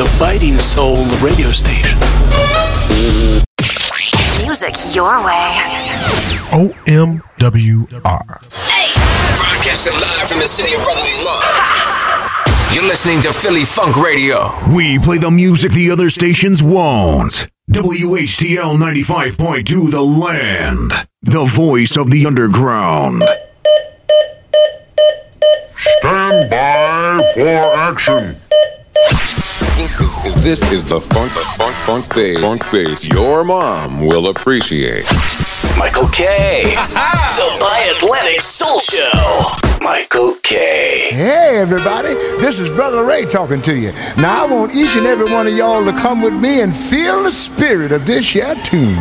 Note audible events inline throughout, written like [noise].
the Biting Soul radio station. Music your way. OMWR. Broadcasting live from the city of brotherly love. [laughs] You're listening to Philly Funk Radio. We play the music the other stations won't. WHTL 95.2 The Land. The voice of the underground. Stand by for action. This is, is this is the funk funk funk bass funk bass your mom will appreciate. Michael K. [laughs] the Bi Atlantic Soul Show. Michael K. Hey, everybody, this is Brother Ray talking to you. Now, I want each and every one of y'all to come with me and feel the spirit of this here tune.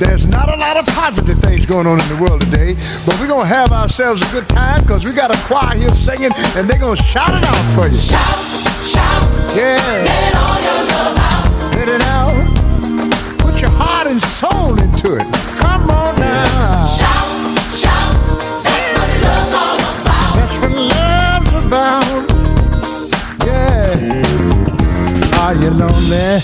There's not a lot of positive things going on in the world today, but we're going to have ourselves a good time because we got a choir here singing and they're going to shout it out for you. Shout, shout, Yeah. let all your love out. Let it out. Put your heart and soul into it. Come on now. Shout, shout, that's what love's all about. That's what love's about. Yeah. Are you lonely?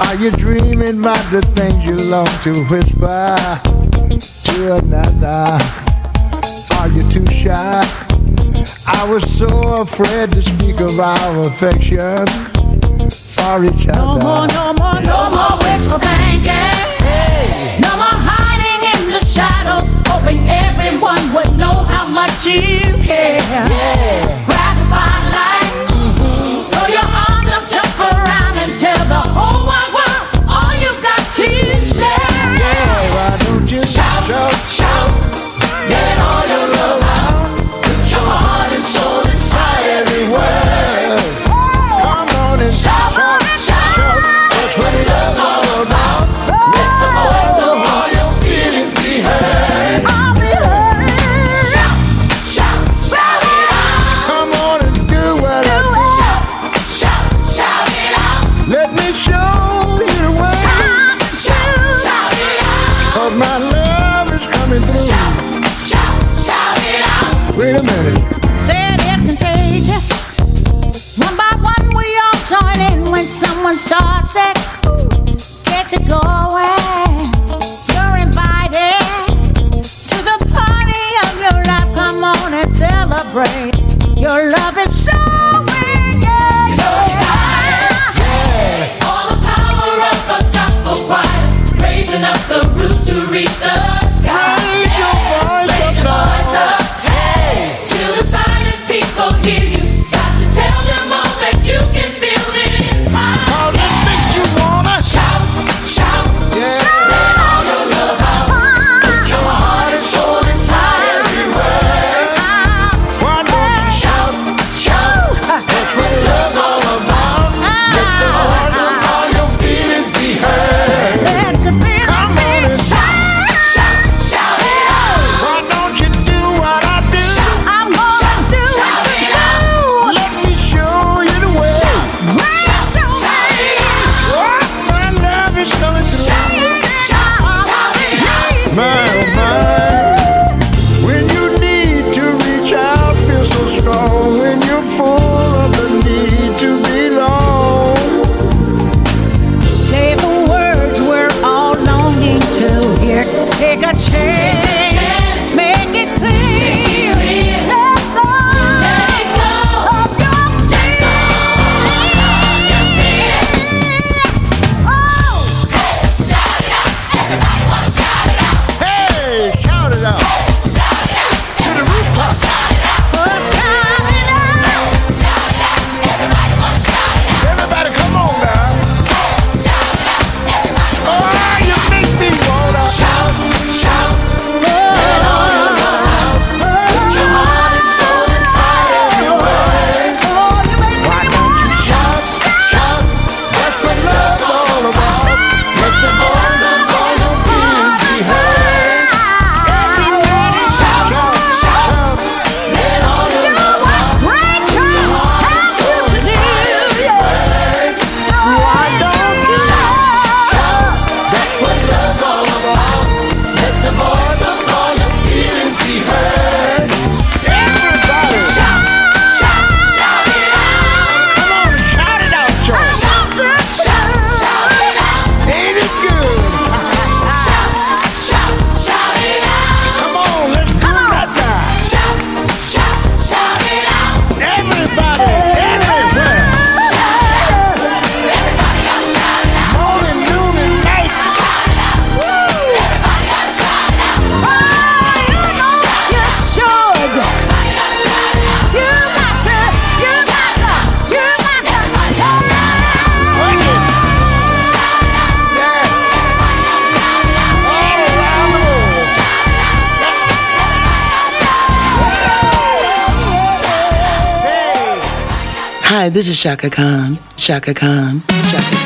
Are you dreaming about the things you long to whisper to another? Are you too shy? I was so afraid to speak of our affection for each No more, no more, no more wishful thinking. No more hiding in the shadows, hoping everyone would know how much you care. Grab the spotlight, mm-hmm. throw your arms up, jump around, and tell the whole wide world all you've got to share. Why don't you Shout, shout, let Chaka Khan, Chaka Khan, Chaka Khan.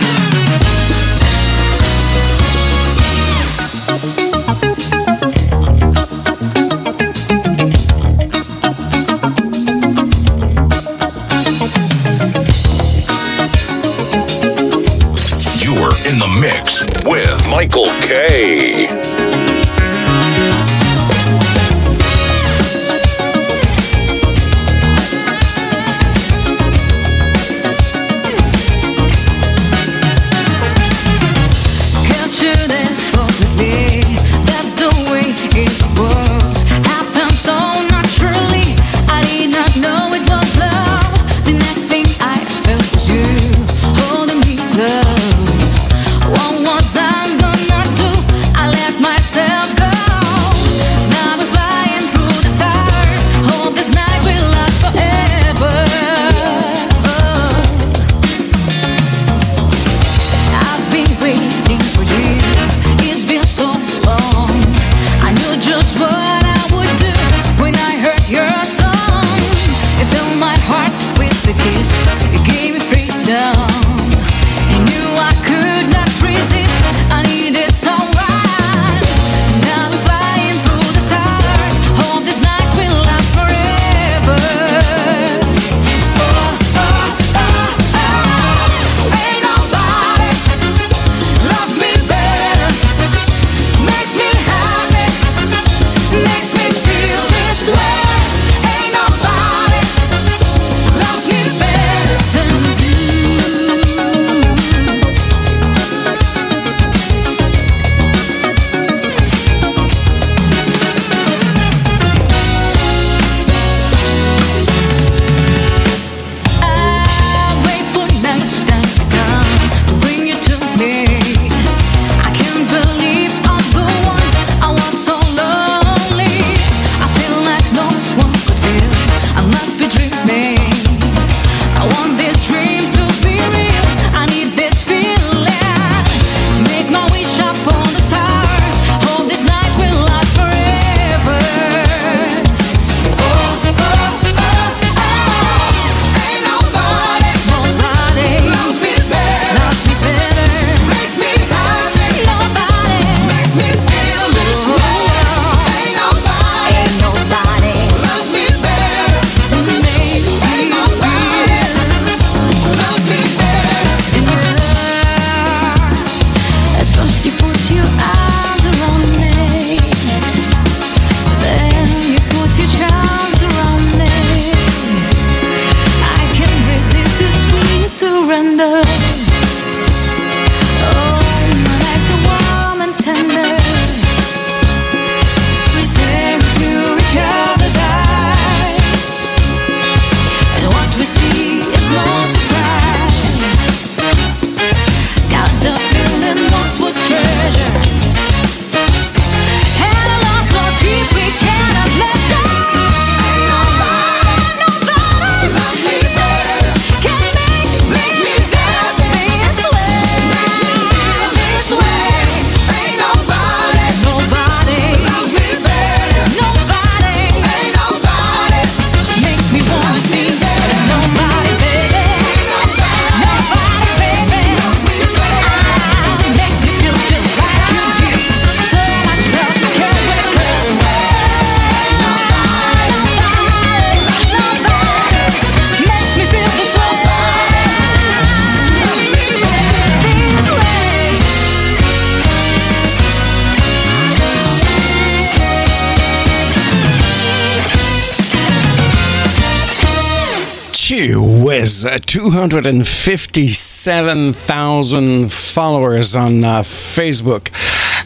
Uh, 257,000 followers on uh, Facebook.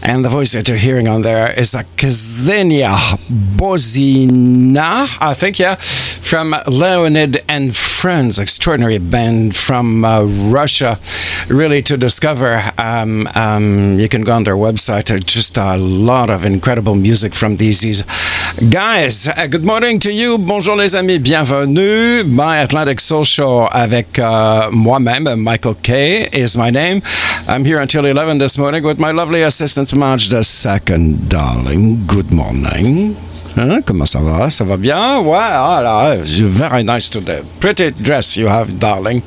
And the voice that you're hearing on there is a Ksenia Buzina, I think, yeah, from Leonid and Friends, extraordinary band from uh, Russia really to discover. Um, um, you can go on their website. There's just a lot of incredible music from these, guys. Uh, good morning to you. Bonjour les amis. Bienvenue. Bi Atlantic Soul Show avec uh, moi-même. Michael K is my name. I'm here until 11 this morning with my lovely assistant Marge the Second. Darling, good morning. Hein? Comment ça va? Ça va bien? Ouais. Ah, very nice today. Pretty dress you have, darling.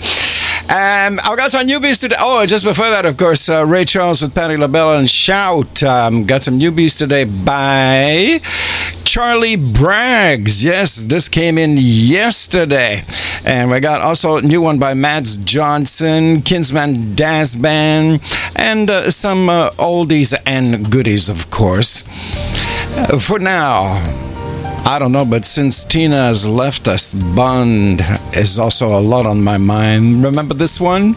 Um, I've got some newbies today. Oh, just before that, of course, uh, Ray Charles with Patti LaBelle and Shout. Um, got some newbies today by Charlie Braggs. Yes, this came in yesterday. And we got also a new one by Mads Johnson, Kinsman Dasban, and uh, some uh, oldies and goodies, of course. Uh, for now. I don't know, but since Tina has left us, Bond is also a lot on my mind. Remember this one?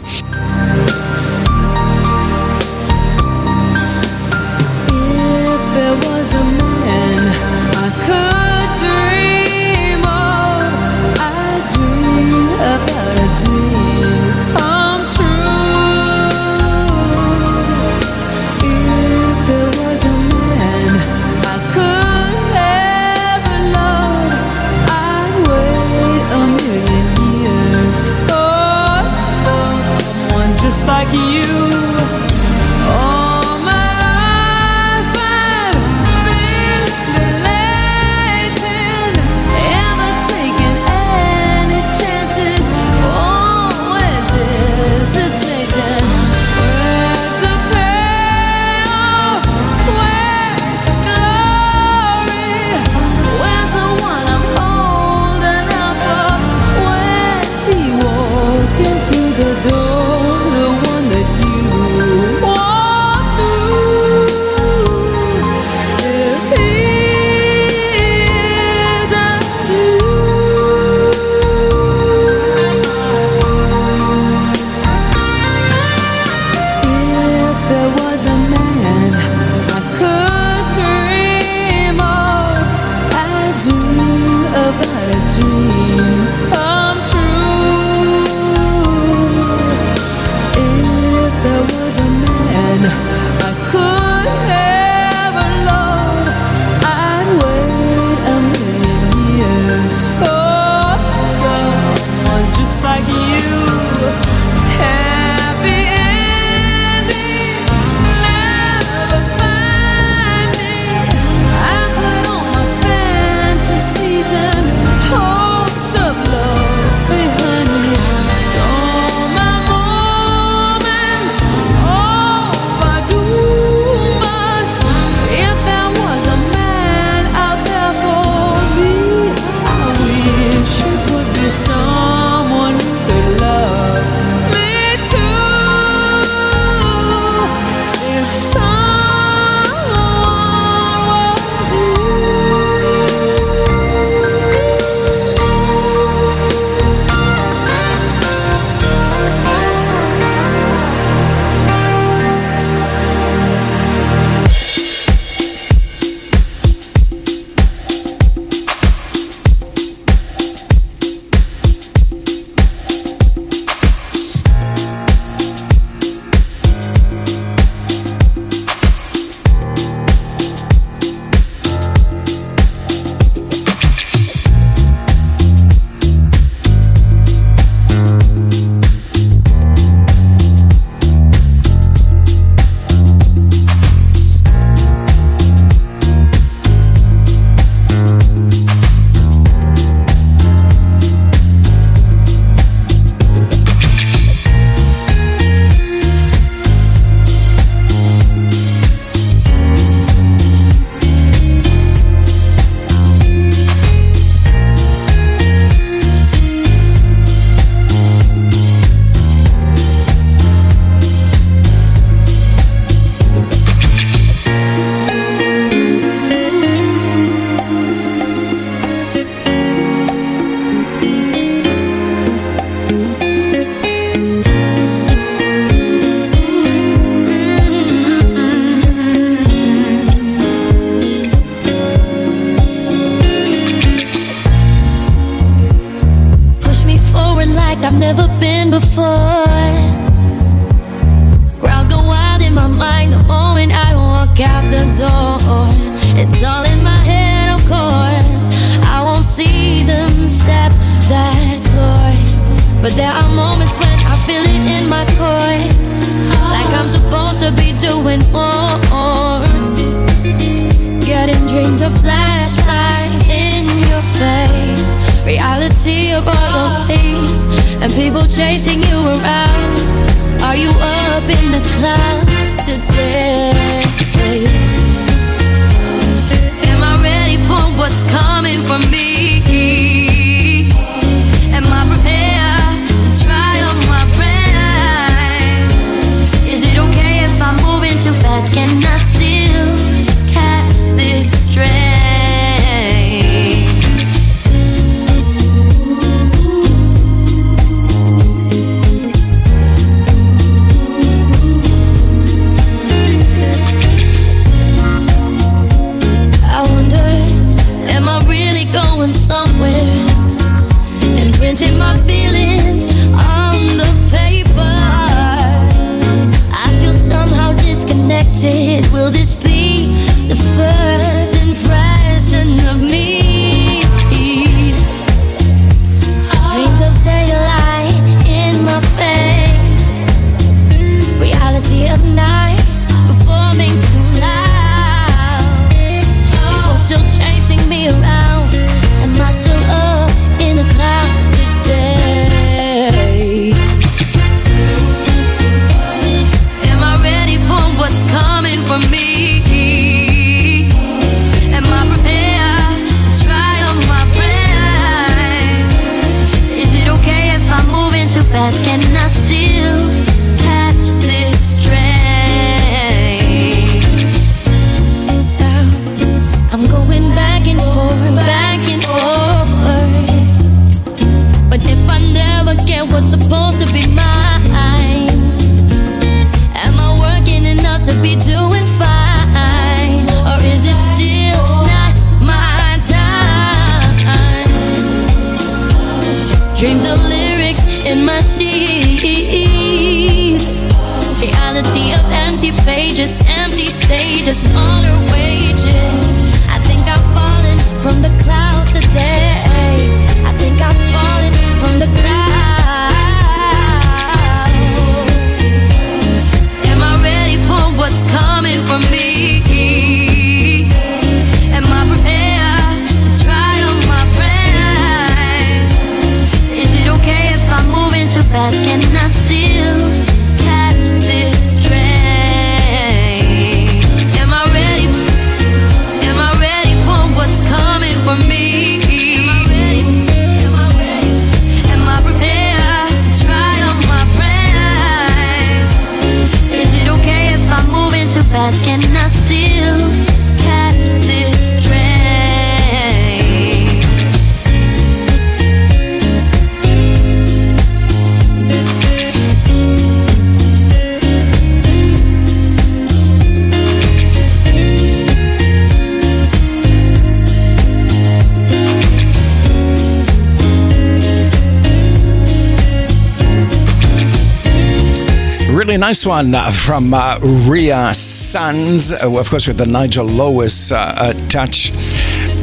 Nice one uh, from uh, Ria Sons, uh, of course, with the Nigel Lewis uh, uh, touch.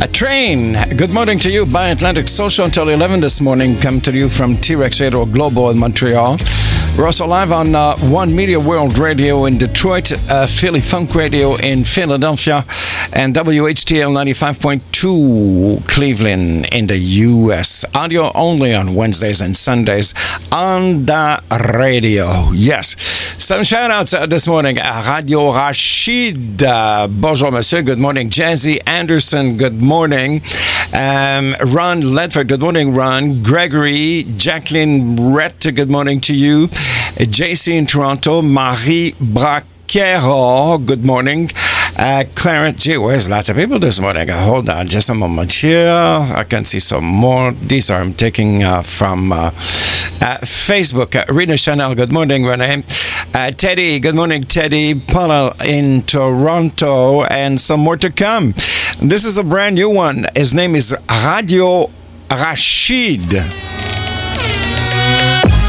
A train. Good morning to you by Atlantic Social until 11 this morning. Come to you from T Rex Radio Global in Montreal. We're also live on uh, One Media World Radio in Detroit, uh, Philly Funk Radio in Philadelphia, and WHTL 95.2 Cleveland in the U.S. Audio only on Wednesdays and Sundays on the radio. Yes. Some shout outs uh, this morning. Uh, Radio Rashid. Uh, bonjour, monsieur. Good morning. Jazzy Anderson. Good morning. Um, Ron Ledford. Good morning, Ron. Gregory. Jacqueline Rett. Good morning to you. JC in Toronto. Marie Braquero. Good morning. Uh, Clarence, gee whiz, lots of people this morning. Uh, hold on just a moment here. I can see some more. These are I'm taking uh, from uh, uh, Facebook. Uh, Rena Chanel, good morning, Renee. Uh, Teddy, good morning, Teddy. Paula in Toronto, and some more to come. This is a brand new one. His name is Radio Rashid.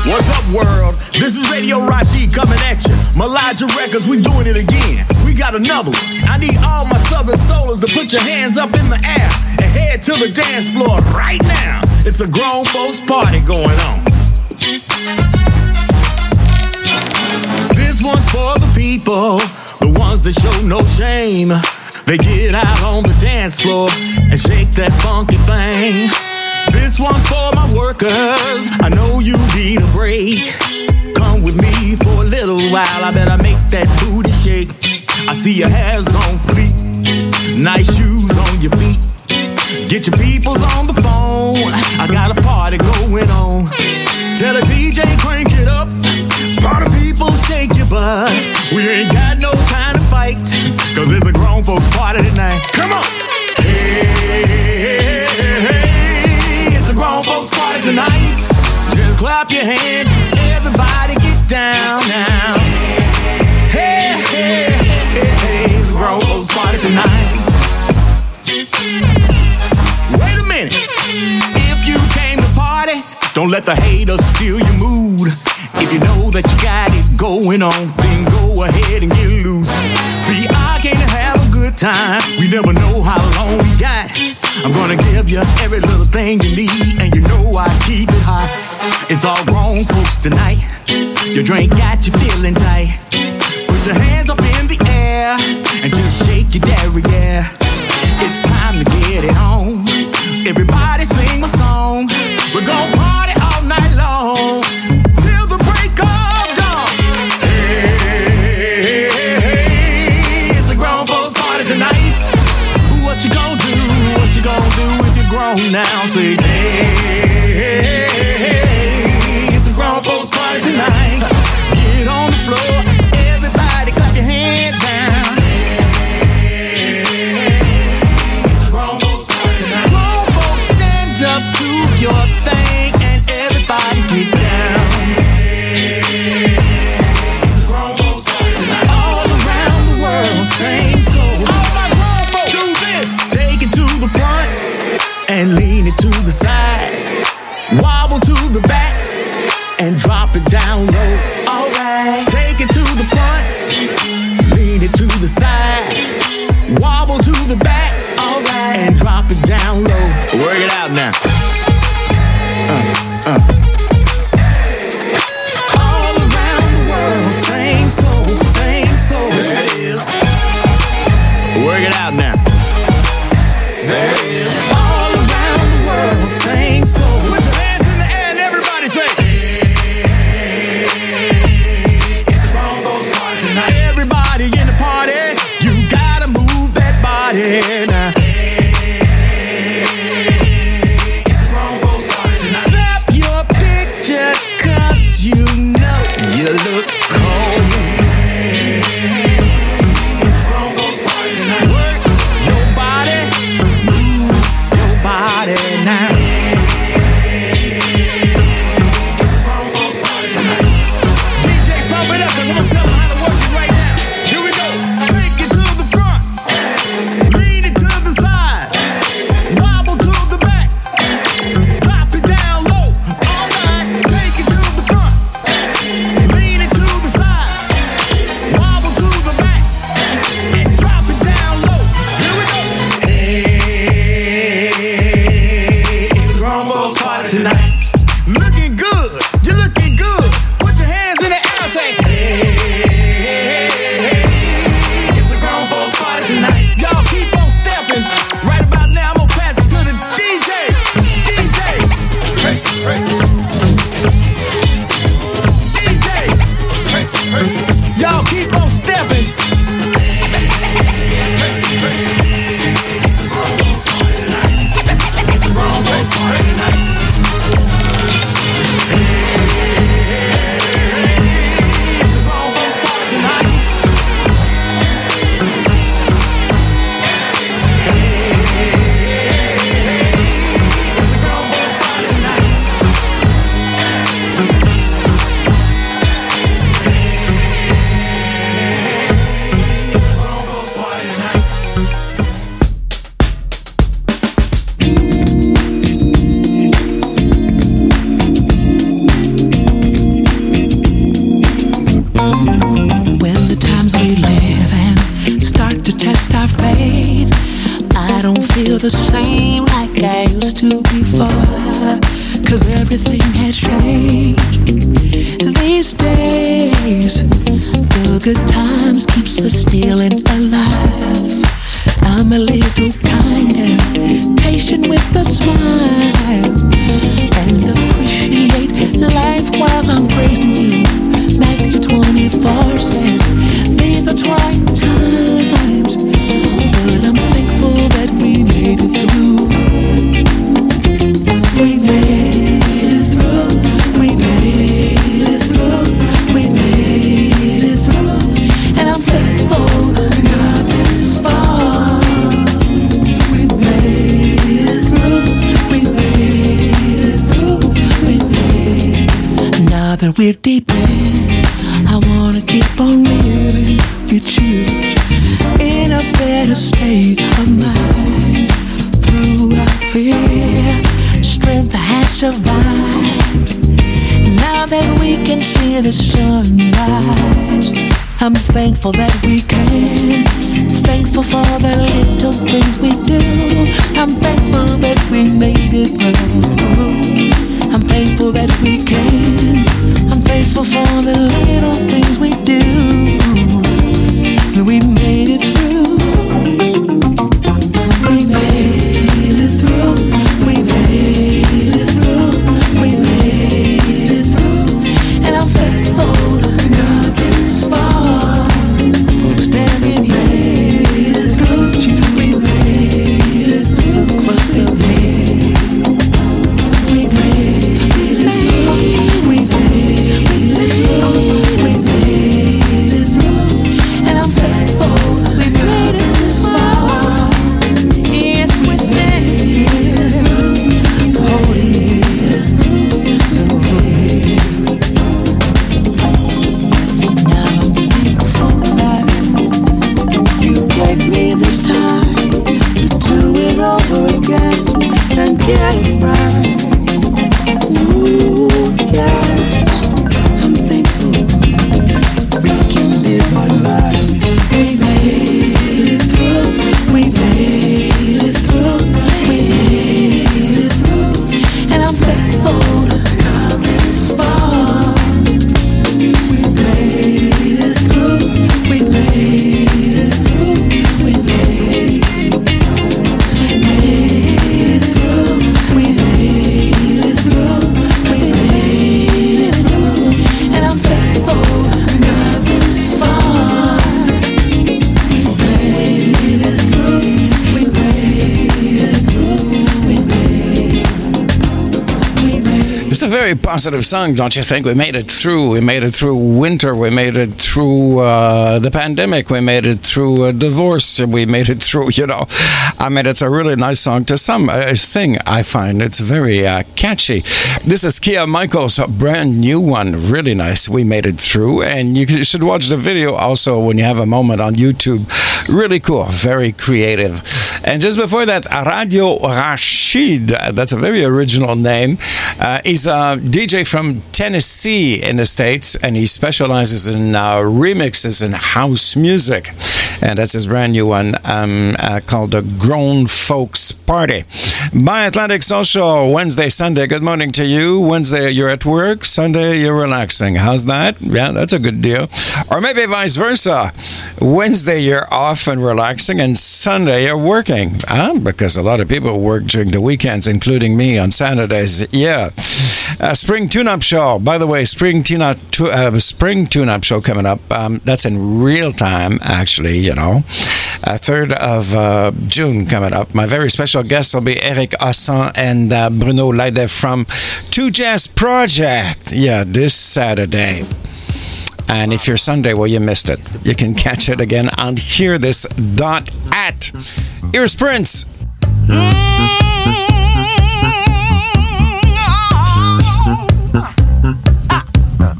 What's up, world? This is Radio Rashid coming at you. Melodra Records, we doing it again. We got another one. I need all my southern soulers to put your hands up in the air and head to the dance floor right now. It's a grown folks party going on. This one's for the people, the ones that show no shame. They get out on the dance floor and shake that funky thing. This one's for my workers. I know you need a break. Come with me for a little while. I better make that booty shake. I see your hair's on fleek, nice shoes on your feet. Get your peoples on the phone. I got a party going on. Tell the DJ crank it up. Party people shake your butt. We ain't got no time to fight. Cause it's a grown folks party tonight. Come on. Hey house party tonight. Just clap your hands, everybody get down now. Hey, hey, hey, hey, it's a house party tonight. Wait a minute. If you came to party, don't let the haters steal your mood. If you know that you got it going on, then go ahead and get loose. See, I can't have a good time. We never know how long we got. I'm gonna give you every little thing you need, and you know I keep it hot. It's all grown folks tonight. Your drink got you feeling tight. Put your hands up in the air and just shake your derriere. It's time to get positive song, don't you think? We made it through. We made it through winter. We made it through uh, the pandemic. We made it through a divorce. We made it through, you know. I mean, it's a really nice song to some uh, thing, I find. It's very uh, catchy. This is Kia Michaels' brand new one. Really nice. We made it through. And you should watch the video also when you have a moment on YouTube. Really cool. Very creative. And just before that, Radio Rashid. That's a very original name. Uh, he's a DJ from Tennessee in the States, and he specializes in uh, remixes and house music. And that's his brand new one um, uh, called the Grown Folks Party. Bi Atlantic Social, Wednesday, Sunday. Good morning to you. Wednesday, you're at work. Sunday, you're relaxing. How's that? Yeah, that's a good deal. Or maybe vice versa. Wednesday, you're off and relaxing, and Sunday, you're working. Ah, because a lot of people work during the weekends, including me on Saturdays. Yeah. Uh, spring tune-up show. By the way, spring tune-up, uh, spring tune-up show coming up. Um, that's in real time, actually. You know, uh, third of uh, June coming up. My very special guests will be Eric Assan and uh, Bruno Leide from Two Jazz Project. Yeah, this Saturday. And if you're Sunday, well, you missed it. You can catch it again on hear this dot at. Here's Prince.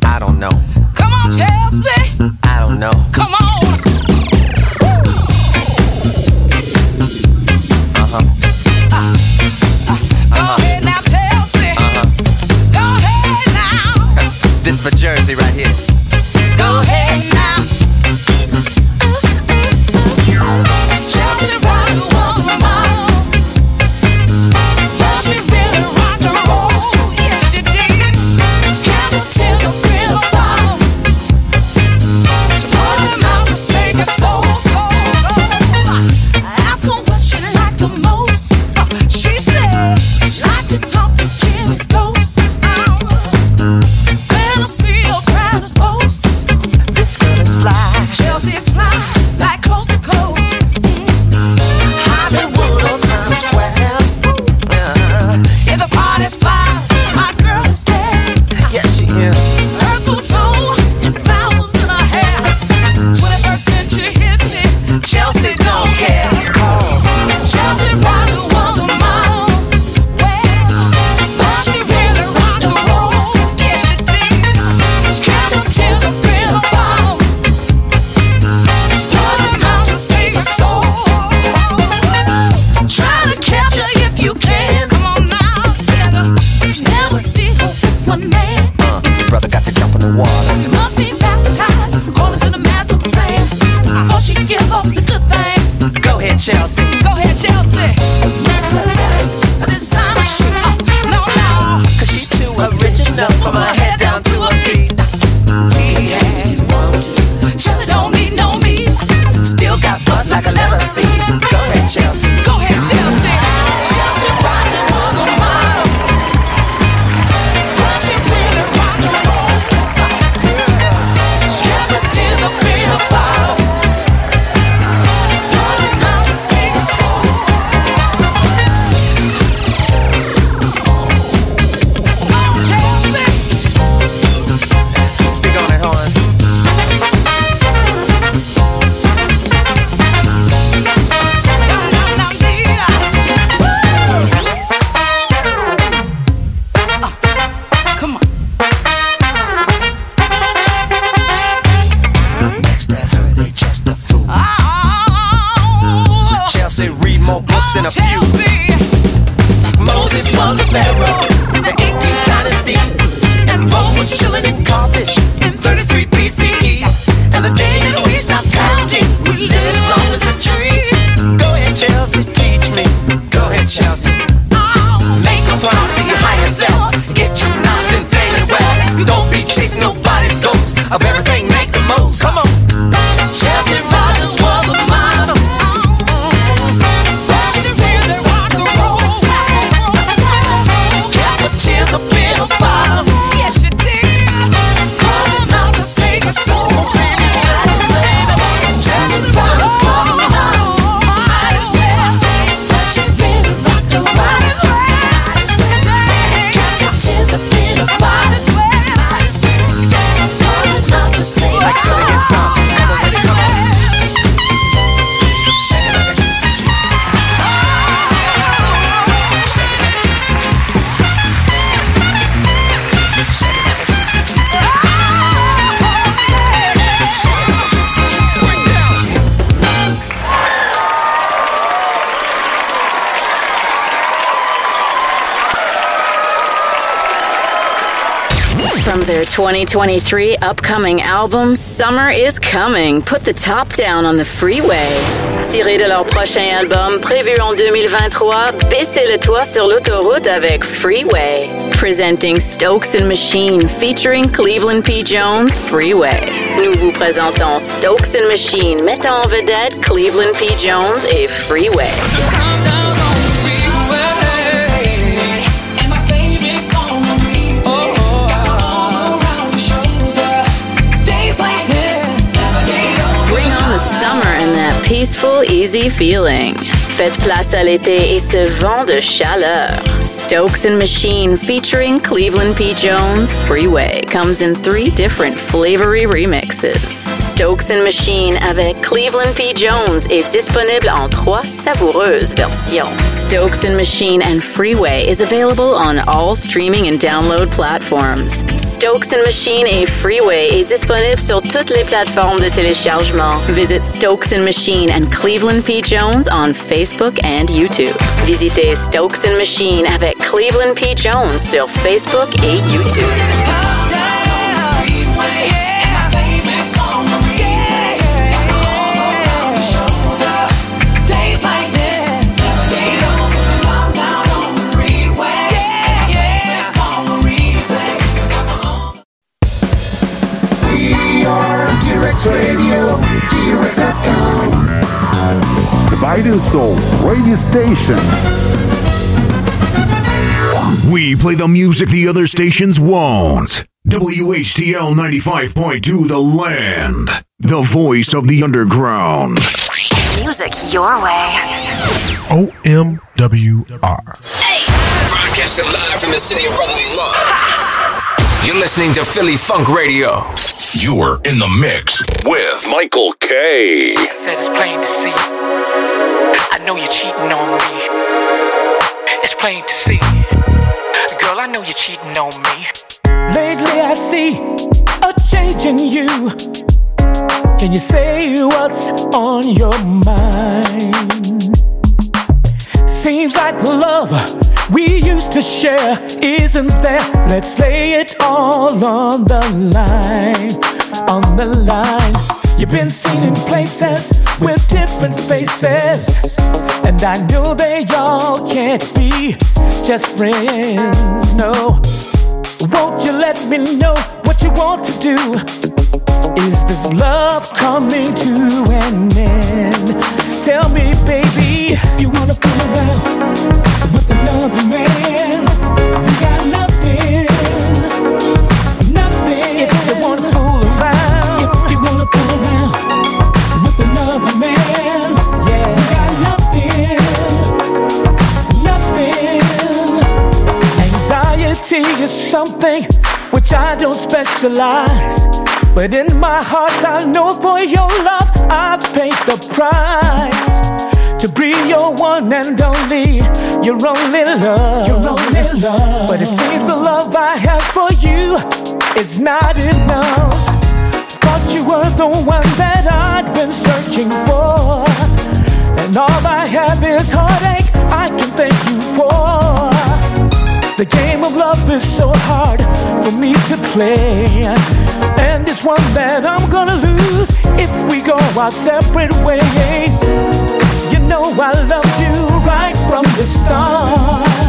I don't know. Come on, Chelsea. I don't know. Come on. From their 2023 upcoming album, Summer is Coming. Put the top down on the freeway. Tiré de leur prochain album prévu en 2023, baissez le toit sur l'autoroute avec Freeway. Presenting Stokes and Machine featuring Cleveland P. Jones, Freeway. Nous vous présentons Stokes and Machine mettant en vedette Cleveland P. Jones et Freeway. Peaceful, easy feeling. Faites place à l'été et ce vent de chaleur. Stokes and Machine featuring Cleveland P. Jones, Freeway comes in three different flavory remixes. Stokes and Machine avec Cleveland P. Jones est disponible en trois savoureuses versions. Stokes and Machine and Freeway is available on all streaming and download platforms. Stokes and Machine et Freeway est disponible sur toutes les plateformes de téléchargement. Visit Stokes and Machine and Cleveland P. Jones on Facebook and YouTube. Visitez Stokes and Machine avec Cleveland P. Jones sur Facebook et YouTube. Radio, T-Rex.com. The Biden Soul radio station. We play the music the other stations won't. WHTL 95.2 The Land. The voice of the underground. Music your way. OMWR. Broadcasting live from the city of brotherly love. [laughs] You're listening to Philly Funk Radio. You're in the mix with Michael K. said it's plain to see. I know you're cheating on me. It's plain to see. Girl, I know you're cheating on me. Lately I see a change in you. Can you say what's on your mind? Seems like the love we used to share isn't there. Let's lay it all on the line, on the line. You've been seen in places with different faces, and I know they all can't be just friends. No, won't you let me know what you want to do? Is this love coming to an end? Tell me, baby, if you wanna fool around with another something which I don't specialize. But in my heart, I know for your love, I've paid the price. To be your one and only, your only love. Your only love. But it seems the love I have for you is not enough. Thought you were the one that I'd been searching for. And all I have is heartache I can thank you for. The game of love is so play. And it's one that I'm gonna lose if we go our separate ways. You know I loved you right from the start.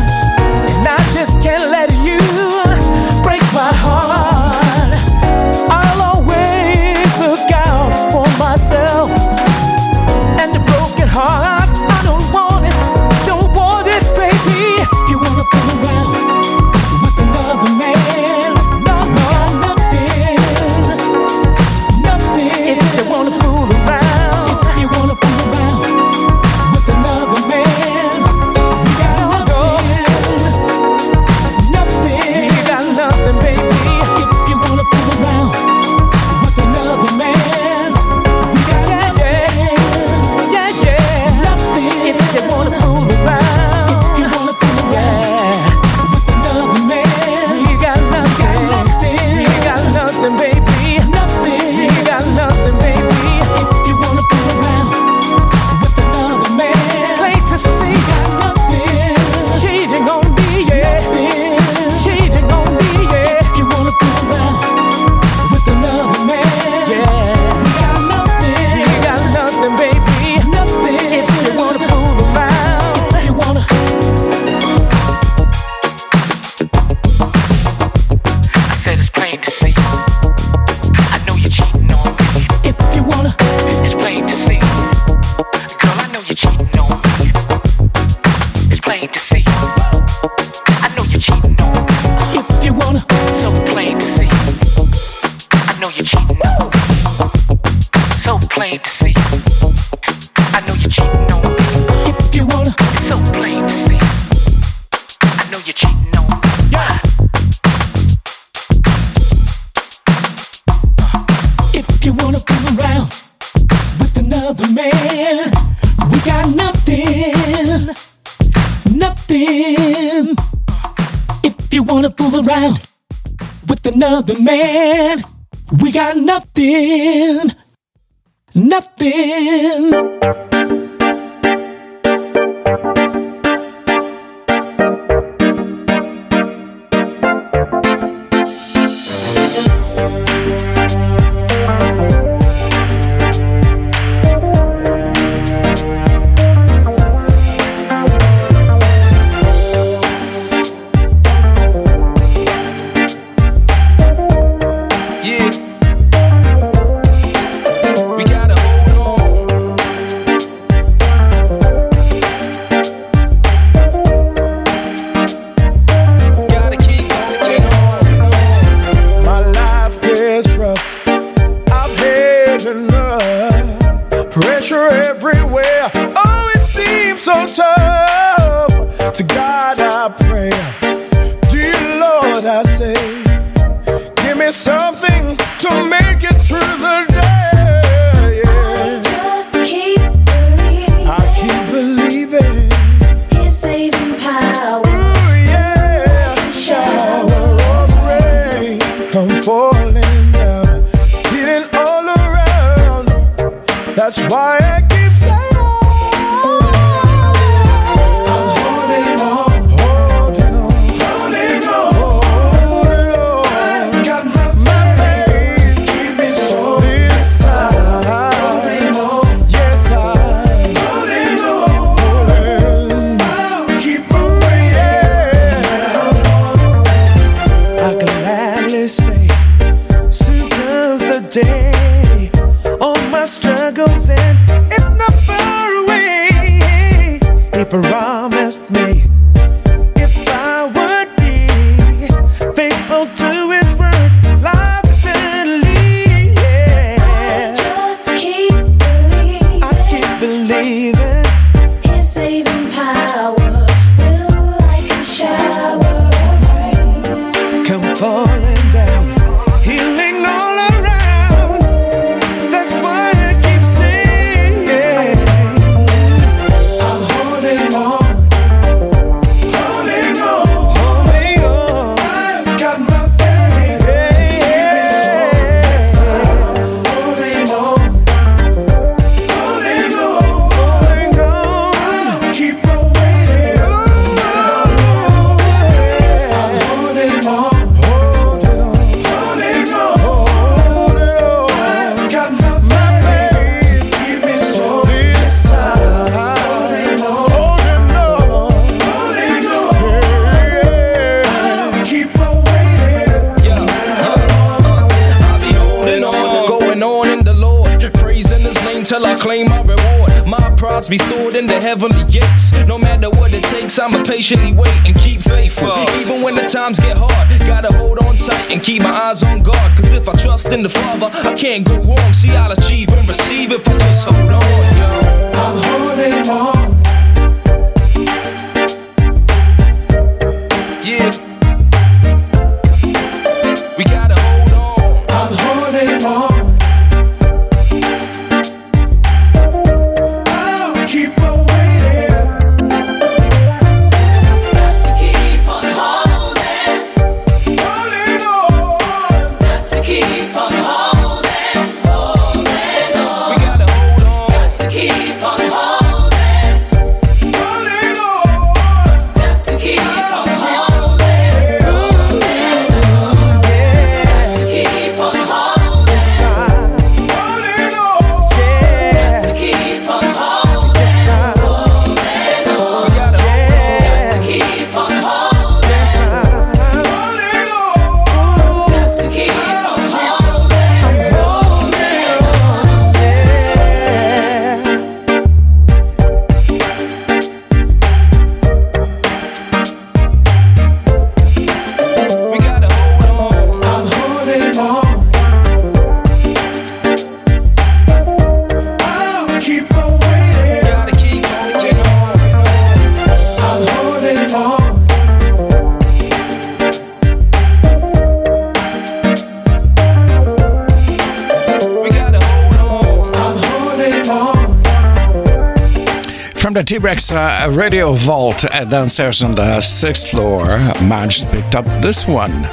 Uh, radio vault downstairs on the sixth floor, Marge picked up this one.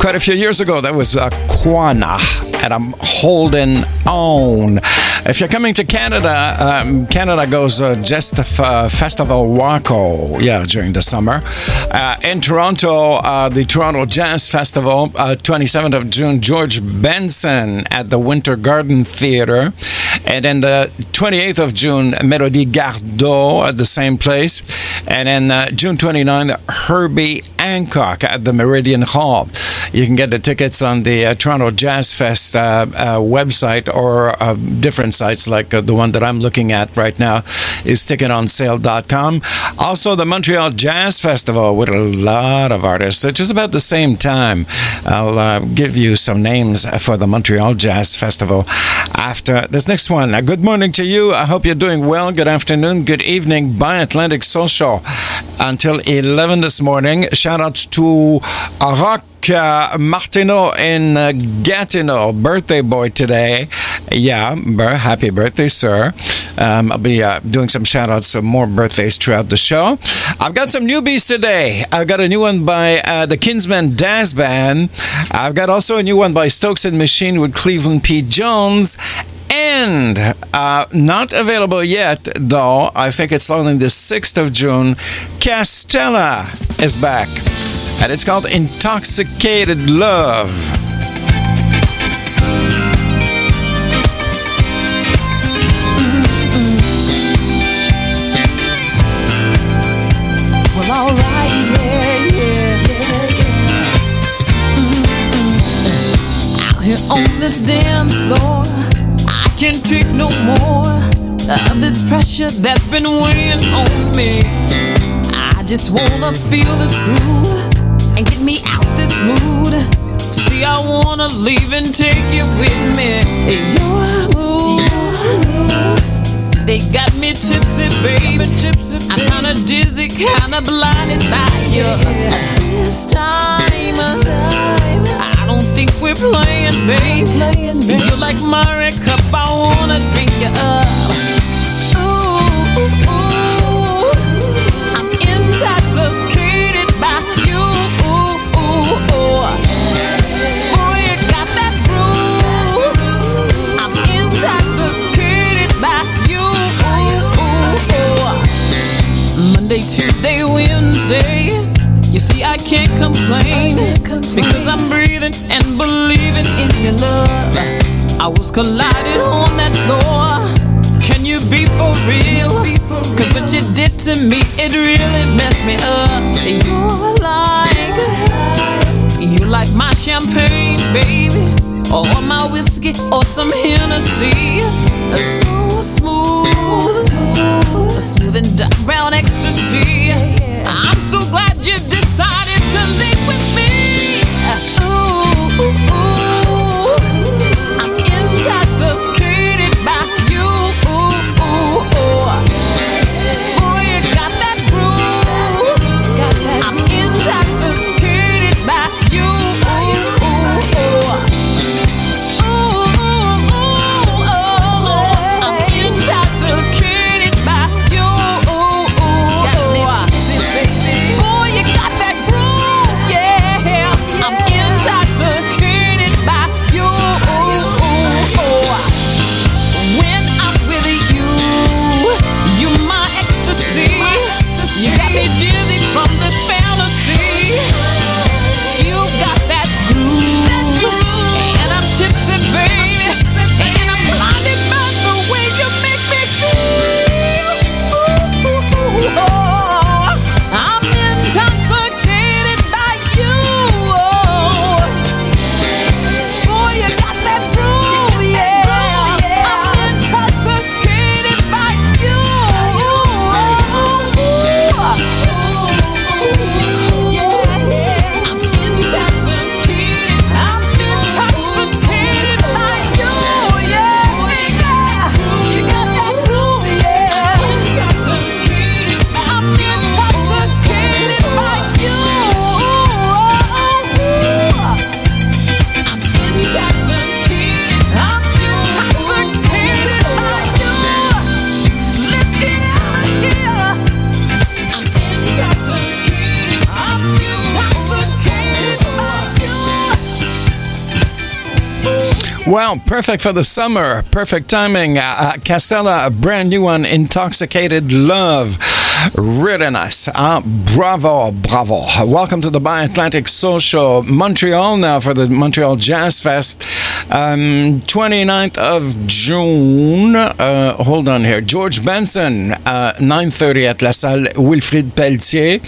Quite a few years ago, that was uh, Quana, and I'm holding on. If you're coming to Canada, um, Canada goes uh, just uh, Festival Waco, yeah, during the summer. Uh, in Toronto, uh, the Toronto Jazz Festival, uh, 27th of June, George Benson at the Winter Garden Theatre. And then the 28th of June, Melody Gardot at the same place. And then uh, June 29th, Herbie Hancock at the Meridian Hall. You can get the tickets on the uh, Toronto Jazz Fest uh, uh, website or uh, different sites like uh, the one that I'm looking at right now is ticketonsale.com. Also, the Montreal Jazz Festival with a lot of artists. It's just about the same time. I'll give you some names for the Montreal Jazz Festival after this next one. Uh, good morning to you. I hope you're doing well. Good afternoon, good evening Bi Atlantic Soul Show until 11 this morning. Shout out to Rock uh, Martino in uh, Gatineau, birthday boy today. Yeah, happy birthday, sir. Um, I'll be uh, doing some shout outs of more birthdays throughout the show. I've got some newbies today. I've got a new one by uh, the Kinsman Dazz Band. I've got also a new one by Stokes and Machine with Cleveland P. Jones. And uh, not available yet, though. I think it's only the 6th of June. Castella is back. And it's called Intoxicated Love. Well, alright, yeah, yeah, yeah, yeah. Out here on this dance floor, I can't take no more of this pressure that's been weighing on me. I just wanna feel this groove and get me out this mood. See, I wanna leave and take you with me. Your moves. They got me tipsy, baby. Tipsy, I'm kinda dizzy, kinda blinded by you. This time, I don't think we're playing, babe. You're like my cup, I wanna drink you up. Ooh, ooh, can't complain because I'm breathing and believing in your love. I was collided on that floor. Can you be for real? Cause what you did to me, it really messed me up. You're like, you like my champagne, baby. or my whiskey or some Hennessy. So smooth, smooth and dark brown ecstasy. I'm so glad you decided Perfect for the summer. Perfect timing. Uh, uh, Castella, a brand new one, Intoxicated Love. Really nice. Uh, bravo, bravo. Welcome to the Bi Atlantic Soul Show Montreal now for the Montreal Jazz Fest. Um, 29th of June. Uh, hold on here. George Benson, uh, 9.30 at La Salle Wilfrid Pelletier.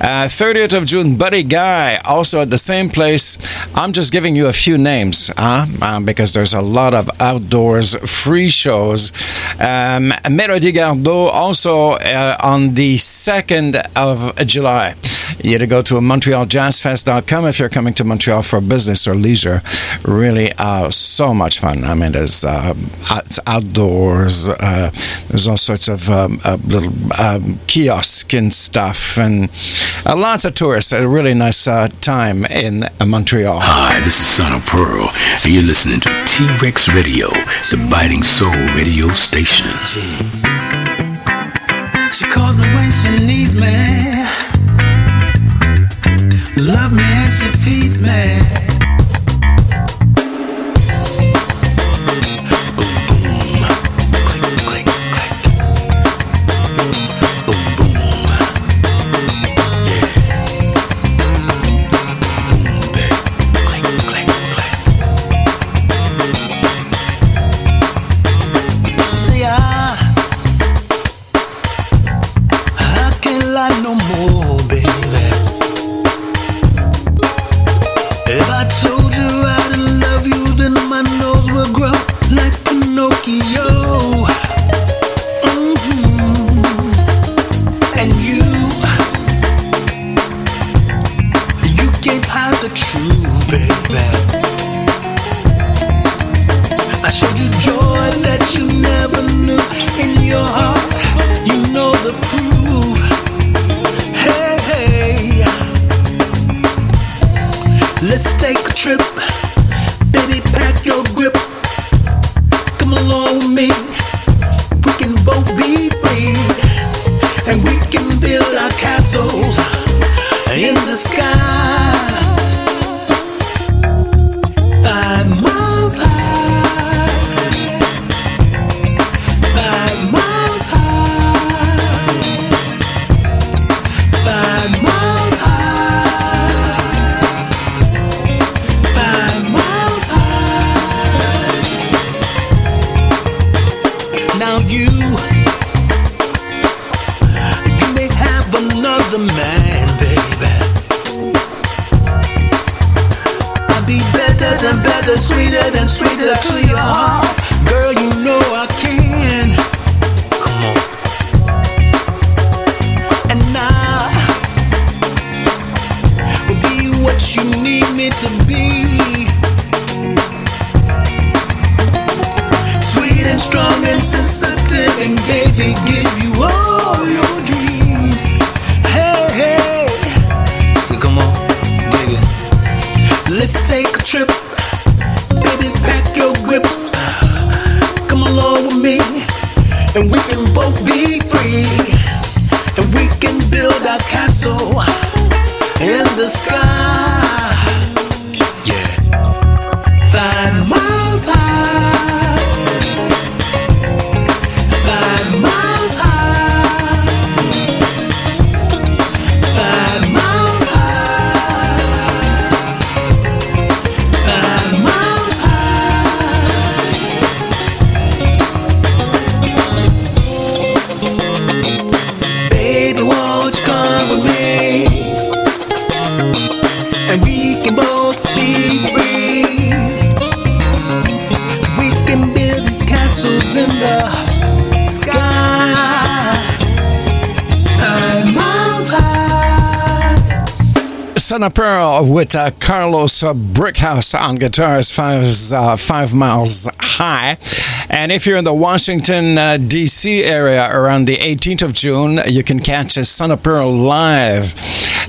Uh, 30th of June, Buddy Guy, also at the same place. I'm just giving you a few names huh? uh, because there's a lot of outdoors free shows. Um, Melody Gardot, also uh, on the 2nd of July. You to go to montrealjazzfest.com if you're coming to Montreal for business or leisure. Really, uh, so much fun. I mean, there's uh, outdoors. Uh, there's all sorts of um, uh, little um, kiosk and stuff, and uh, lots of tourists. A really nice uh, time in uh, Montreal. Hi, this is Son of Pearl, and you're listening to T Rex Radio, the biting soul radio station. She calls me when she needs me. Love me and she feeds me. Son Pearl with uh, Carlos Brickhouse on guitars, five, uh, five miles high. And if you're in the Washington, uh, D.C. area around the 18th of June, you can catch Son of Pearl live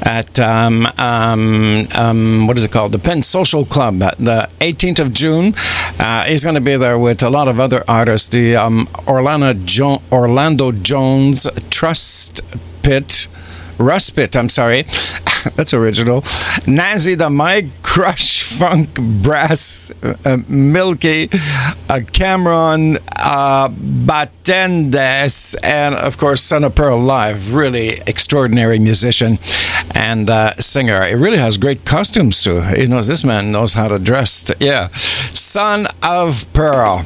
at, um, um, um, what is it called? The Penn Social Club the 18th of June. Uh, he's going to be there with a lot of other artists. The um, Orlando, jo- Orlando Jones Trust Pit. Ruspit, I'm sorry. [laughs] That's original. Nazi the Mike, Crush Funk Brass, uh, Milky, uh, Cameron uh, Batendes, and of course, Son of Pearl Live. Really extraordinary musician and uh, singer. He really has great costumes too. He knows this man knows how to dress. Yeah. Son of Pearl.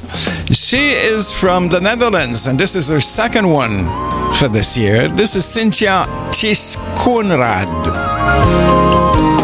She is from the Netherlands, and this is her second one for this year. This is Cynthia Tis Konrad. 啊。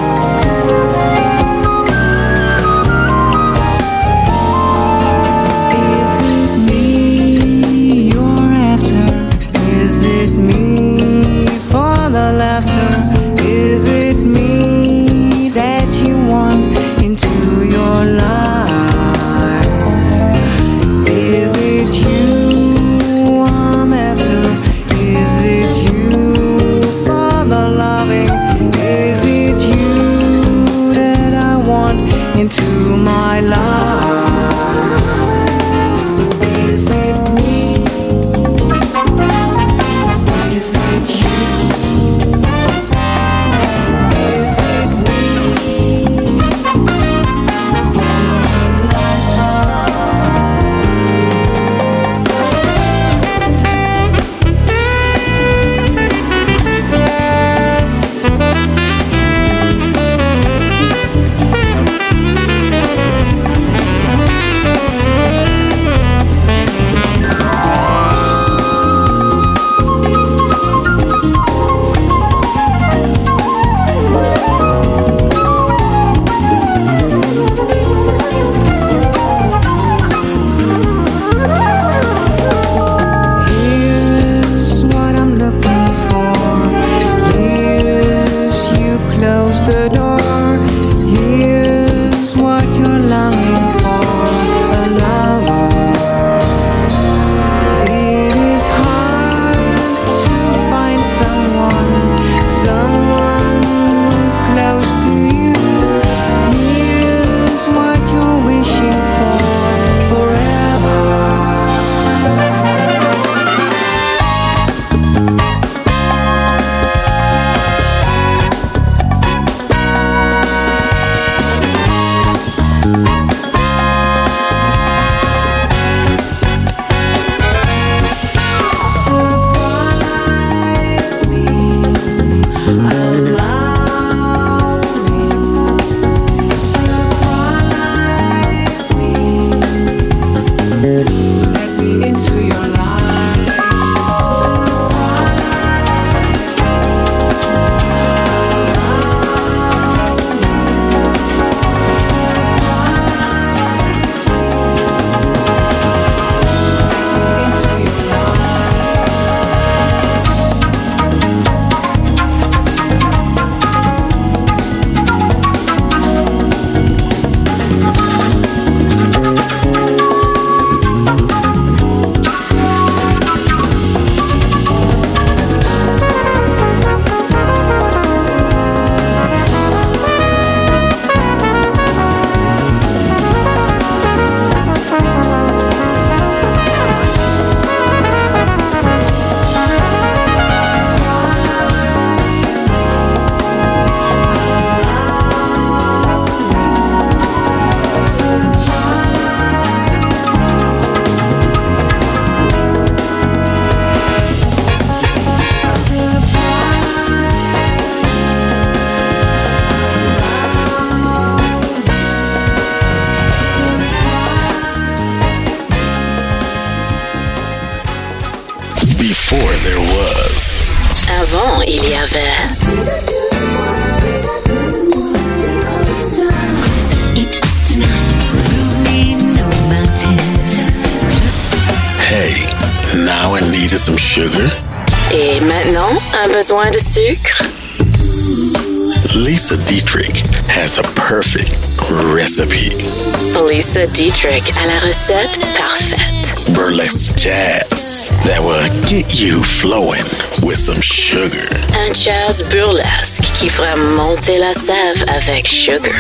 You flowing with some sugar. Un jazz burlesque qui fera monter la sève avec sugar.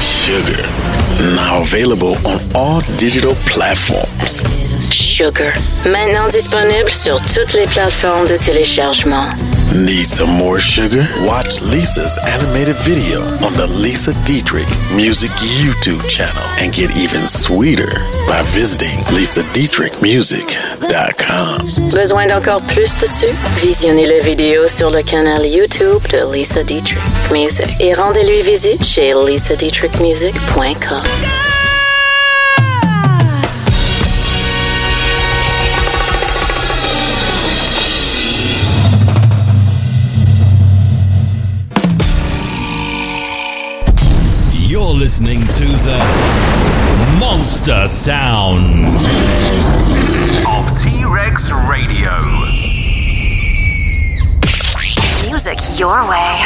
Sugar. Now available on all digital platforms. Sugar. Maintenant disponible sur toutes les plateformes de téléchargement. Need some more sugar? Watch Lisa's animated video on the Lisa Dietrich Music YouTube channel and get even sweeter by visiting lisadietrichmusic.com. Besoin d'encore plus de sucre? Visionnez la vidéo sur le canal YouTube de Lisa Dietrich Music et rendez-lui visite chez lisadietrichmusic.com. listening to the Monster Sound of T Rex Radio. Music your way.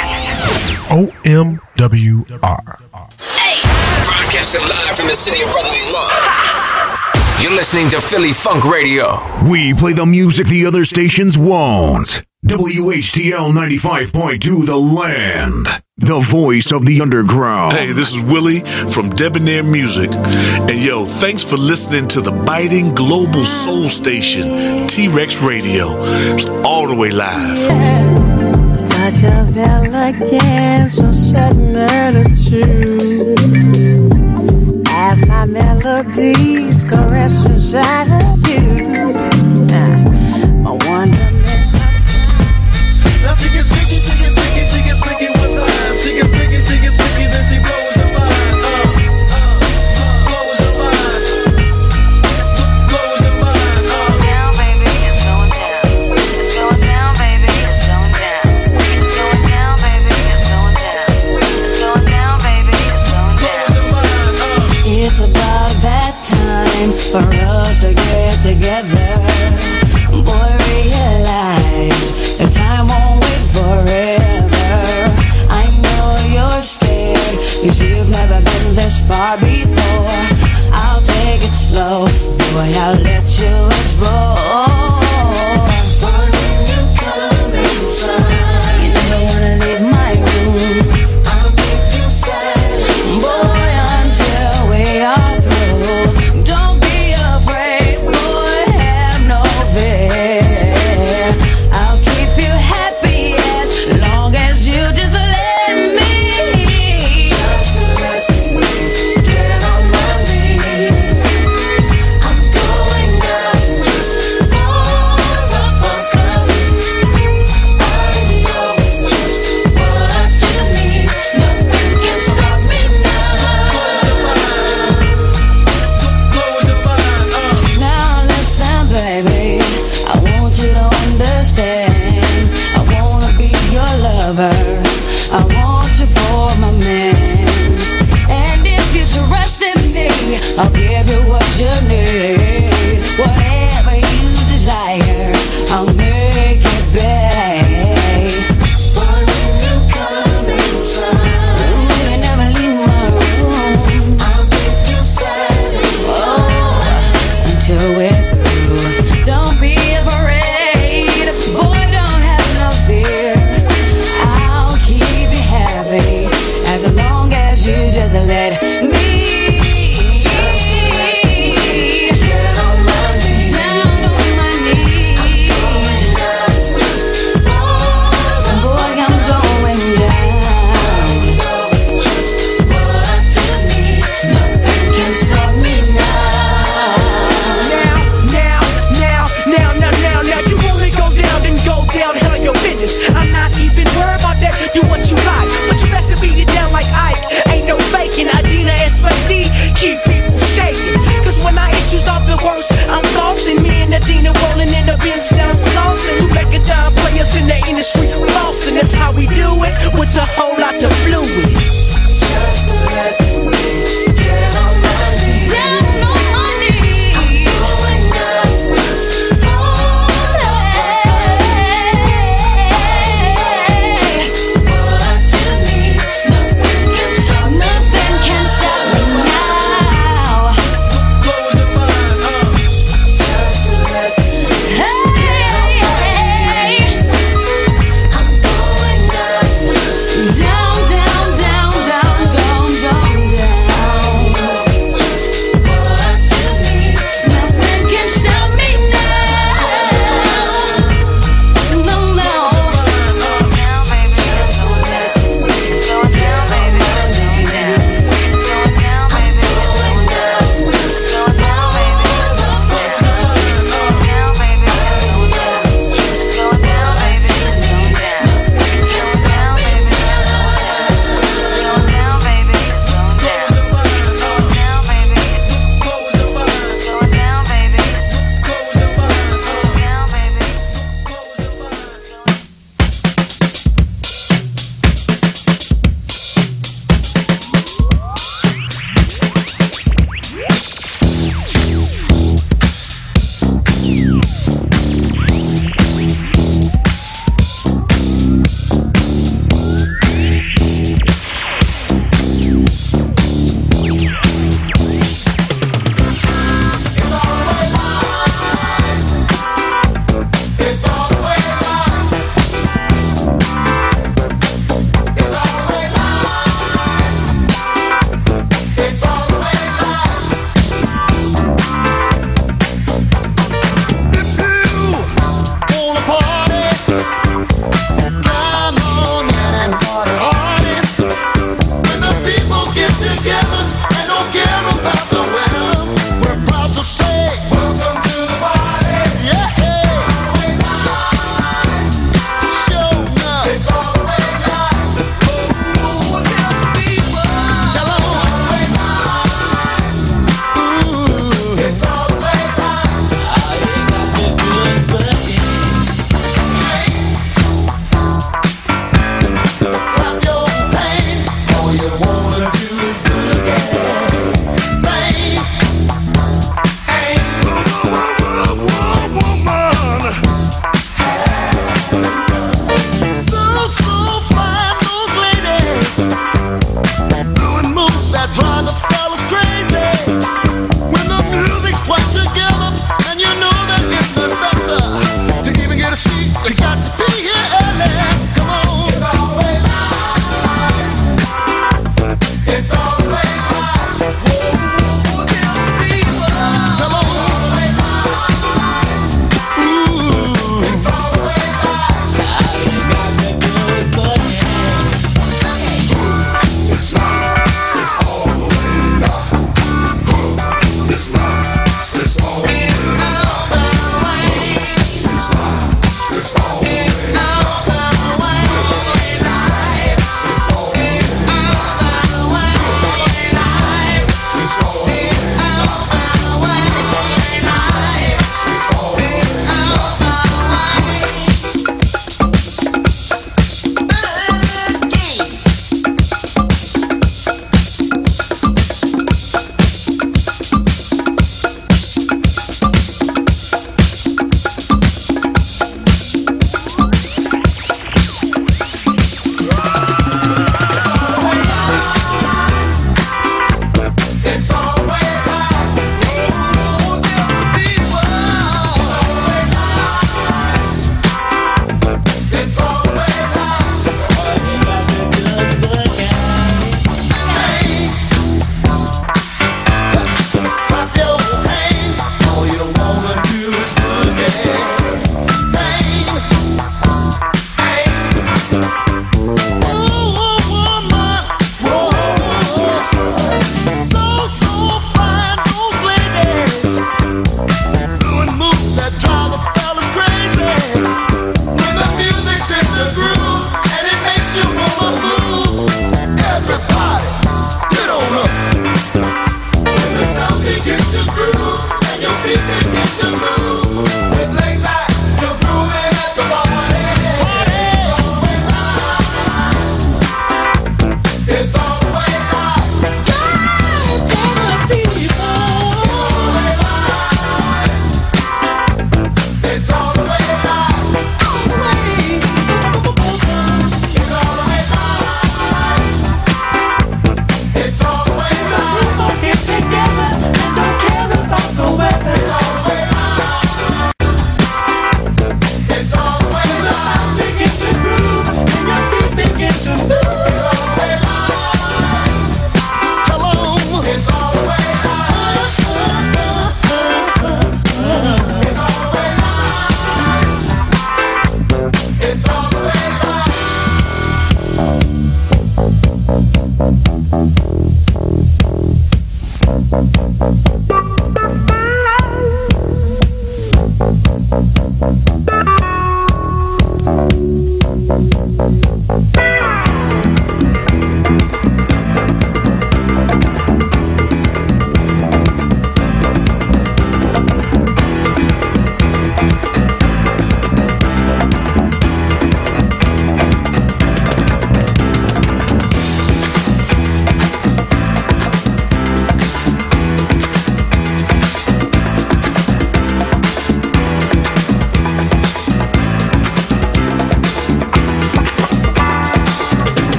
OMWR. Broadcasting live from the city of brotherly love. You're listening to Philly Funk Radio. We play the music the other stations won't. WHTL 95.2 The Land. The voice of the underground. Hey, this is Willie from Debonair Music. And yo, thanks for listening to the biting global soul station, T Rex Radio. It's all the way live. Touch of elegance, so sudden attitude. As my melodies caress inside of you.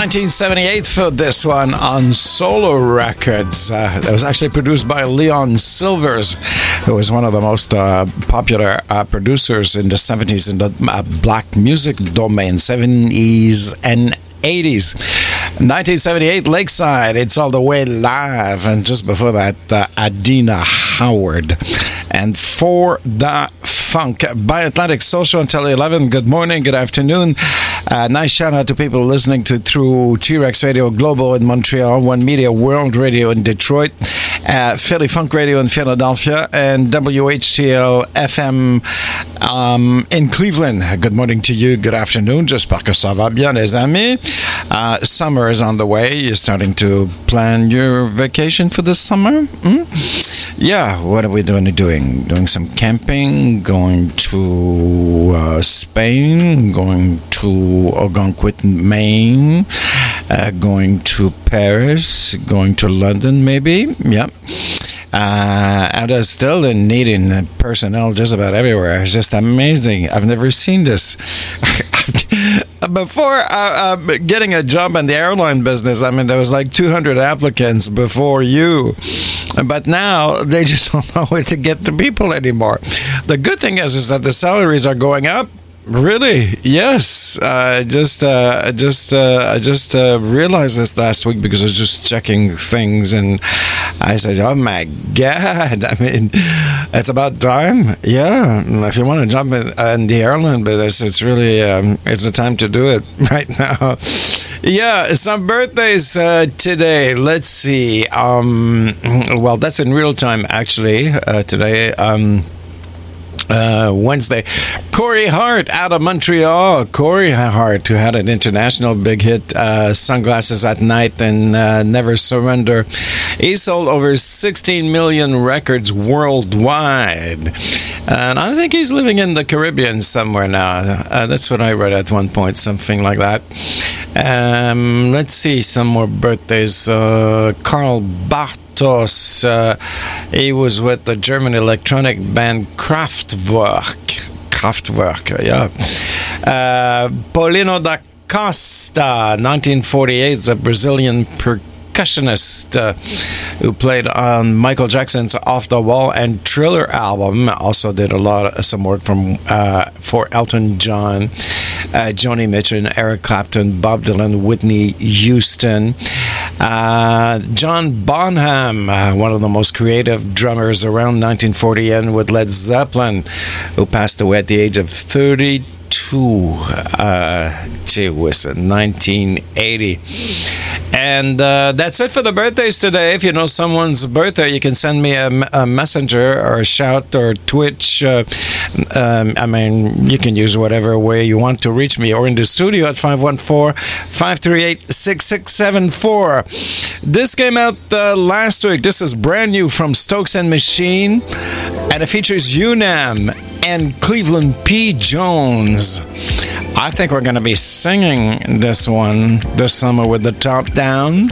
1978 for this one on Solar Records. Uh, that was actually produced by Leon Sylvers, who was one of the most uh, popular uh, producers in the 70s in the uh, black music domain, 70s and 80s. 1978 Lakeside, It's All the Way Live. And just before that, uh, Adina Howard. And for the funk Bi Atlantic Soul Show until 11. Good morning, good afternoon. Uh, nice shout out to people listening to through T Rex Radio Global in Montreal, One Media World Radio in Detroit, uh, Philly Funk Radio in Philadelphia, and WHTL FM um, in Cleveland. Good morning to you, good afternoon. J'espère que ça va bien, les amis. Uh, summer is on the way. You're starting to plan your vacation for the summer? Hmm? Yeah, what are we doing? Doing doing some camping, going to uh, Spain, going to Algonquin, Maine, uh, going to Paris, going to London, maybe. Yep. Uh, and uh, still in needing personnel just about everywhere. It's just amazing. I've never seen this. [laughs] before uh, uh, getting a job in the airline business, I mean, there was like 200 applicants before you. But now they just [laughs] don't know where to get the people anymore. The good thing is, is that the salaries are going up. Really? Yes. Uh, just, uh, just, uh, I just uh, realized this last week because I was just checking things, and I said, "Oh my god!" [laughs] I mean, it's about time. Yeah. If you want to jump in, in the airline business, it's really, um, it's the time to do it [laughs] right now. Yeah, some birthdays uh, today. Let's see. Um, well, that's in real time, actually. Uh, today. Um, uh, Wednesday. Corey Hart out of Montreal. Corey Hart, who had an international big hit, uh, Sunglasses at Night and uh, Never Surrender. He sold over 16 million records worldwide. And I think he's living in the Caribbean somewhere now. Uh, that's what I read at one point, something like that. Um, let's see some more birthdays. Uh, Carl Uh, he was with the German electronic band Kraftwerk. Kraftwerk, yeah. Uh, Paulinho da Costa, 1948, is a Brazilian percussionist uh, who played on Michael Jackson's Off the Wall and Thriller album. Also did a lot of some work from uh, for Elton John, uh, Joni Mitchell, Eric Clapton, Bob Dylan, Whitney Houston. Uh, John Bonham, uh, one of the most creative drummers around 1940, and with Led Zeppelin, who passed away at the age of 32. Uh, gee whiz, 1980. And uh, that's it for the birthdays today. If you know someone's birthday, you can send me a, a messenger or a shout or Twitch. Uh, um, I mean, you can use whatever way you want to reach me or in the studio at 514 538 6674. This came out uh, last week. This is brand new from Stokes and Machine, and it features Unam and Cleveland P. Jones. I think we're going to be singing this one this summer with the top down.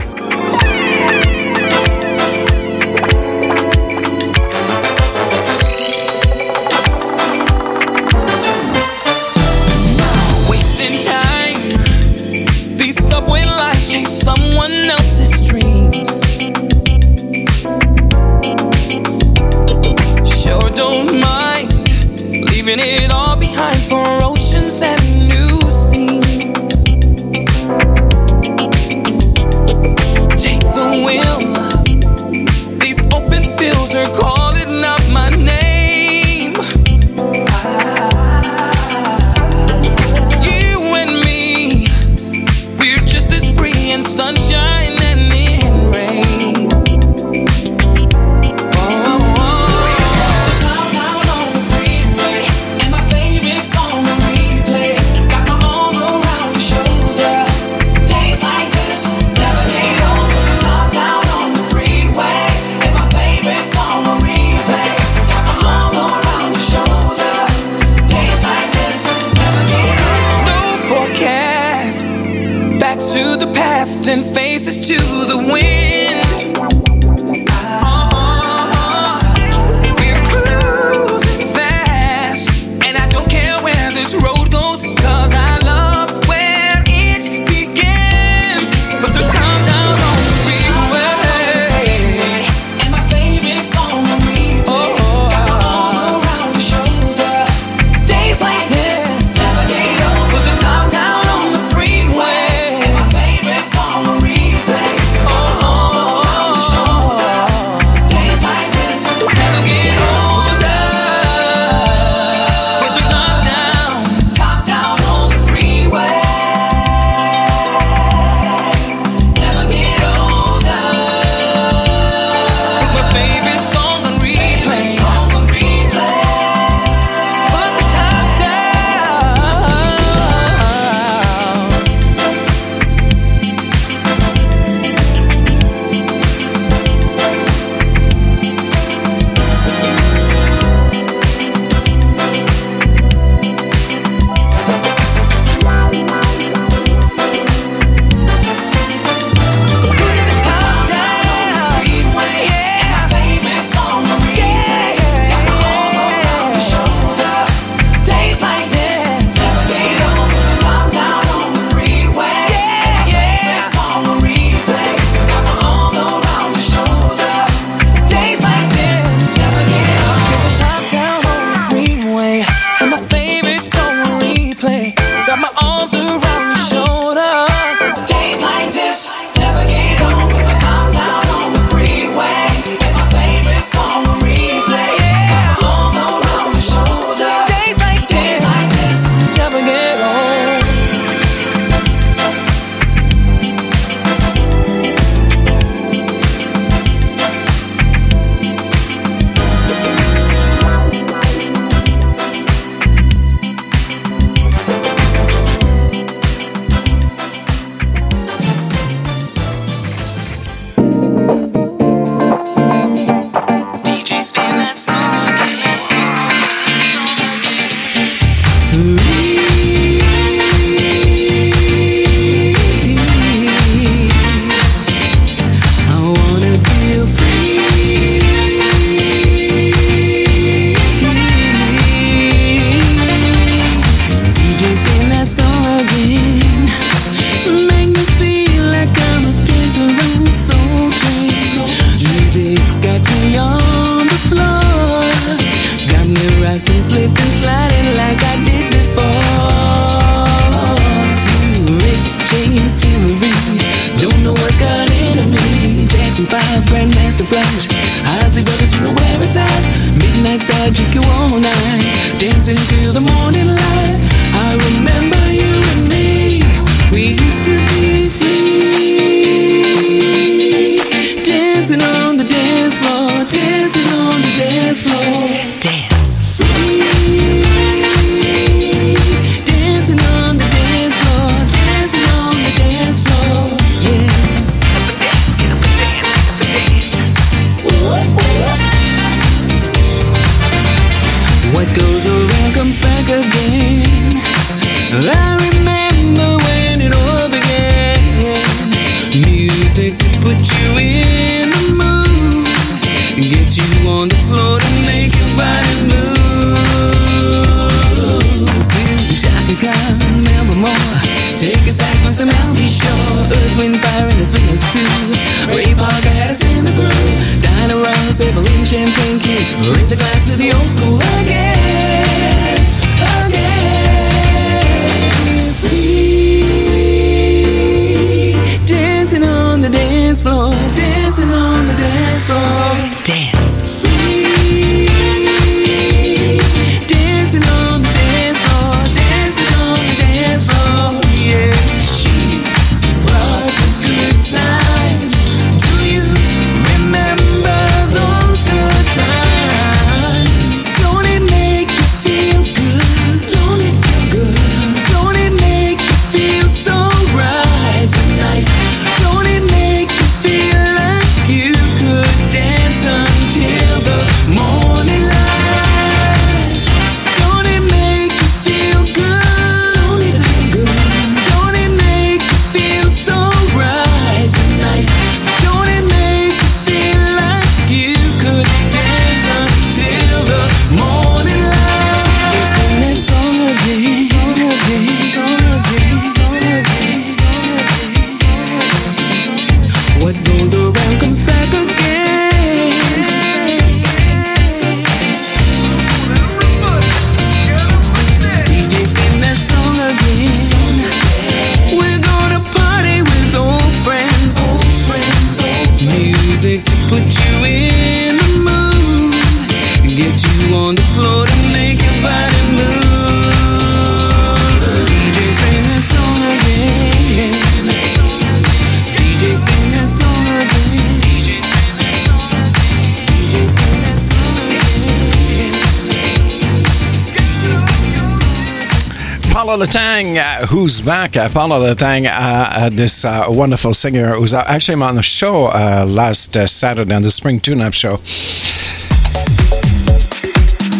back. I found out the uh, uh, this uh, wonderful singer who's uh, actually on the show uh, last uh, Saturday on the Spring Tune Up show.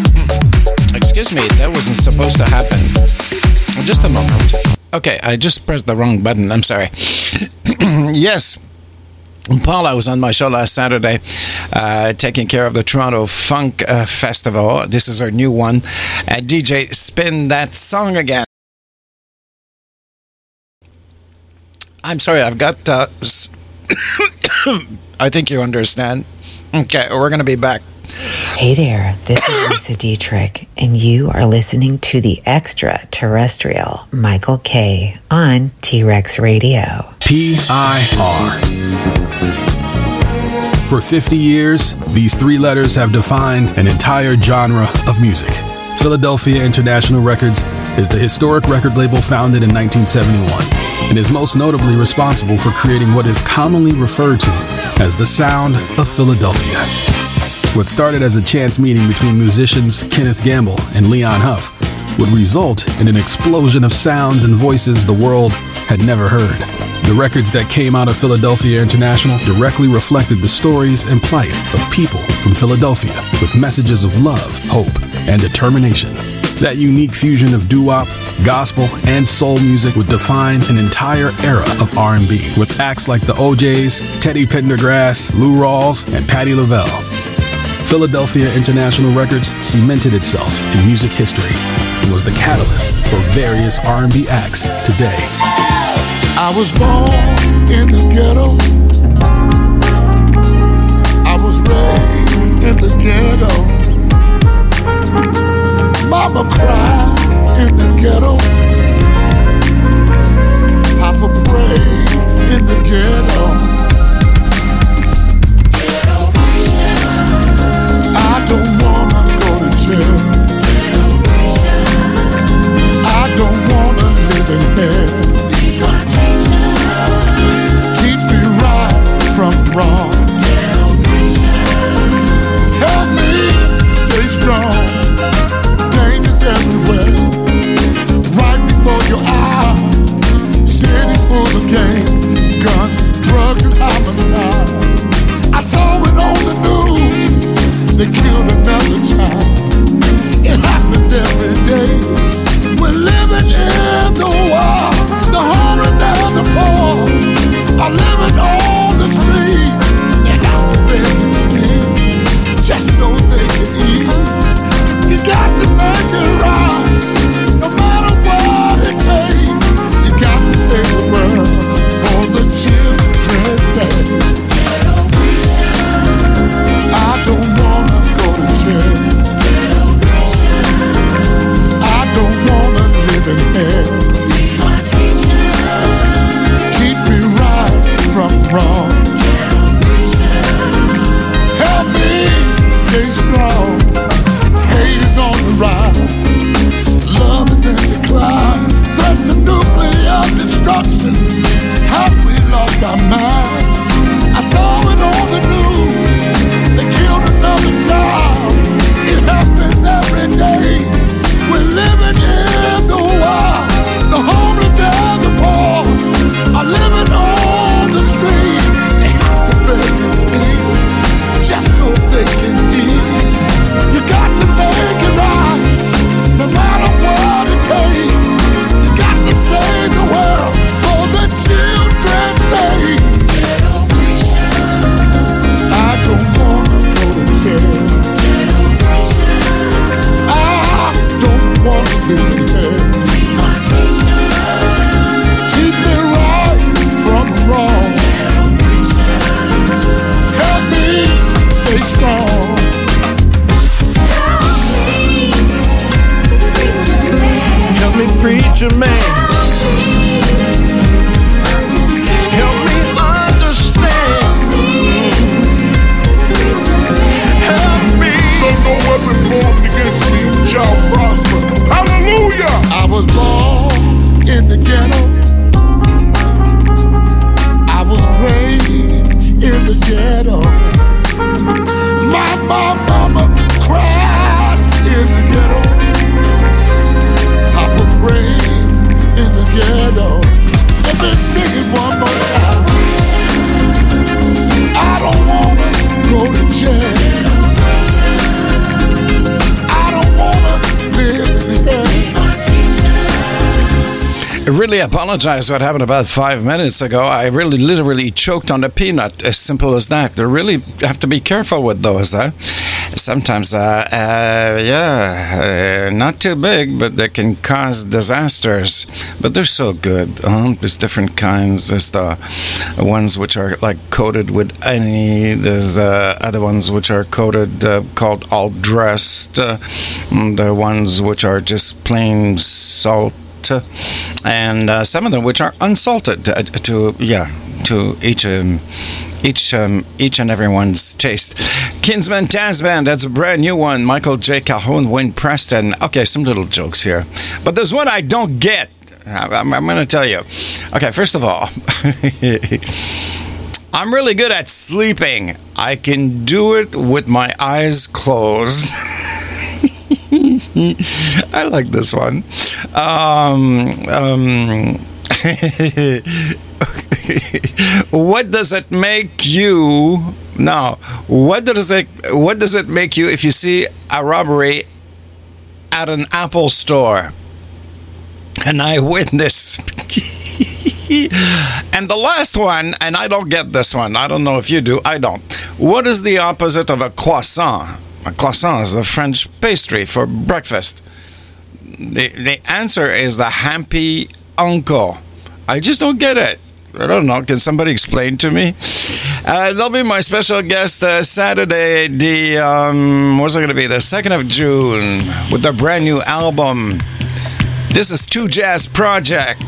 Hmm. Excuse me, that wasn't supposed to happen. Just a moment. Okay, I just pressed the wrong button. I'm sorry. [coughs] yes. Paula was on my show last Saturday, uh, taking care of the Toronto Funk uh, Festival. This is her new one. Uh, DJ, spin that song again. I'm sorry, I've got. Uh, [coughs] I think you understand. Okay, we're going to be back. Hey there, this is Lisa Dietrich, and you are listening to the extraterrestrial Michael K on T Rex Radio. PIR. For 50 years, these three letters have defined an entire genre of music. Philadelphia International Records is the historic record label founded in 1971 and is most notably responsible for creating what is commonly referred to as the sound of Philadelphia. What started as a chance meeting between musicians Kenneth Gamble and Leon Huff would result in an explosion of sounds and voices the world had never heard. The records that came out of Philadelphia International directly reflected the stories and plight of people from Philadelphia with messages of love, hope, and determination. That unique fusion of doo-wop, gospel, and soul music would define an entire era of R&B with acts like the O'Jays, Teddy Pendergrass, Lou Rawls, and Patti LaBelle. Philadelphia International Records cemented itself in music history and was the catalyst for various R&B acts today. I was born in the ghetto. I was raised in the ghetto. Mama cried in the ghetto. Papa prayed in the ghetto. I don't wanna go to jail. I don't wanna live in hell. Wrong. Really apologize what happened about five minutes ago. I really literally choked on a peanut. As simple as that. They really have to be careful with those. Huh? Sometimes, uh, uh, yeah, uh, not too big, but they can cause disasters. But they're so good. there's different kinds. There's the ones which are like coated with any. There's the other ones which are coated, uh, called all dressed. Uh, the ones which are just plain salt and uh, some of them which are unsalted uh, to yeah to each um, each um, each and everyone's taste. Kinsman Dazz Band, that's a brand new one. Michael J. Calhoun, Wayne Preston. Okay, some little jokes here, but there's one I don't get. I'm, I'm going to tell you. Okay, first of all. [laughs] I'm really good at sleeping. I can do it with my eyes closed. [laughs] [laughs] I like this one. Um, um, [laughs] what does it make you? now? what does it? What does it make you if you see a robbery at an Apple store? An eyewitness. [laughs] and the last one, and I don't get this one. I don't know if you do. I don't. What is the opposite of a croissant? Croissant is the French pastry for breakfast. The the answer is the happy uncle. I just don't get it. I don't know. Can somebody explain to me? Uh, they'll be my special guest uh, Saturday, the um, what's it going to be? The second of June with their brand new album. This is Two Jazz Project.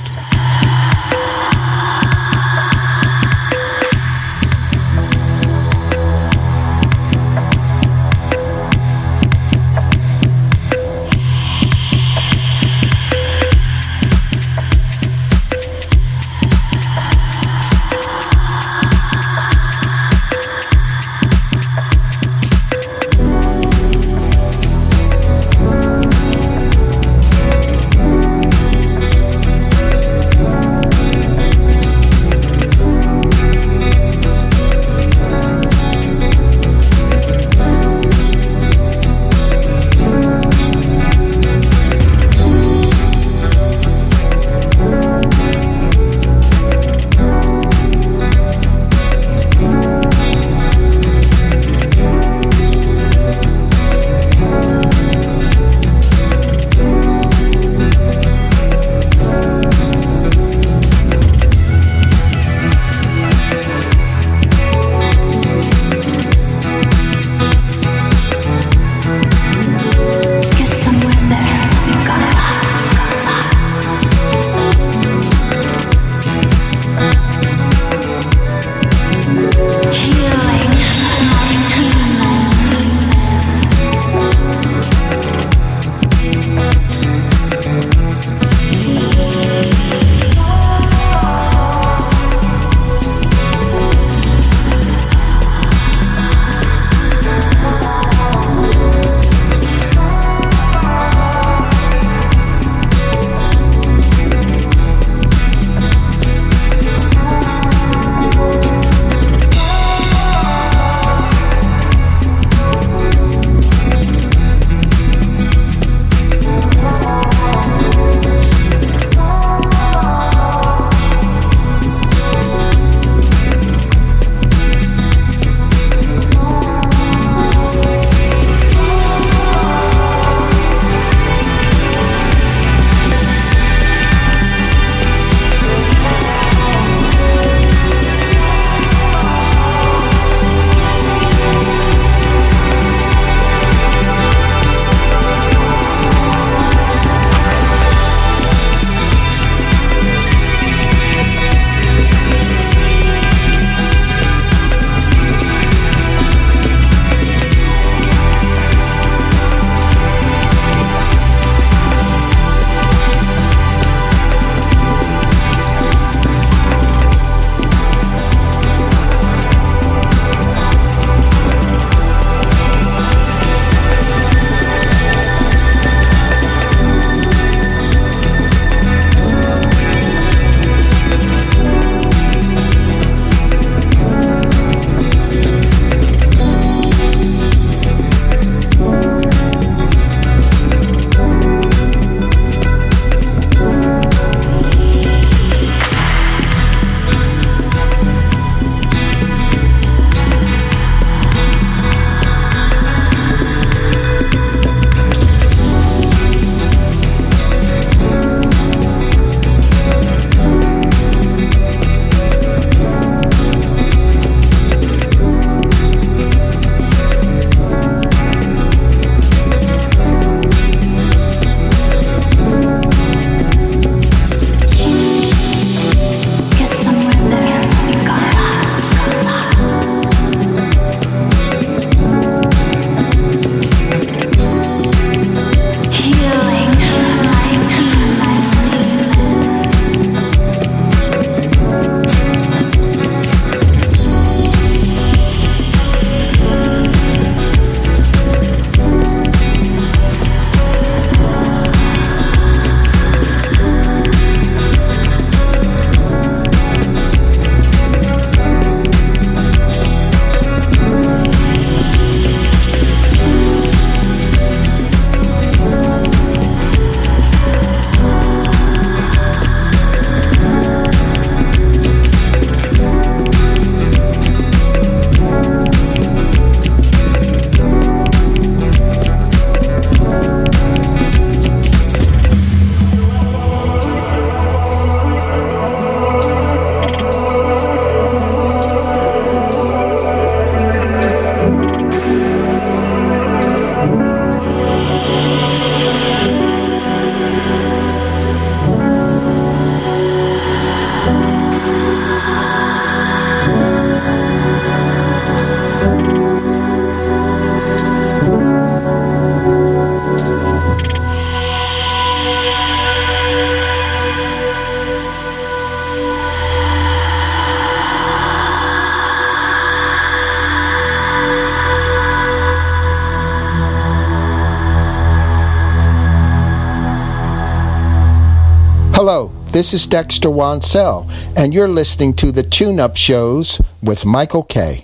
This is Dexter Wansel, and you're listening to the Tune Up Shows with Michael K.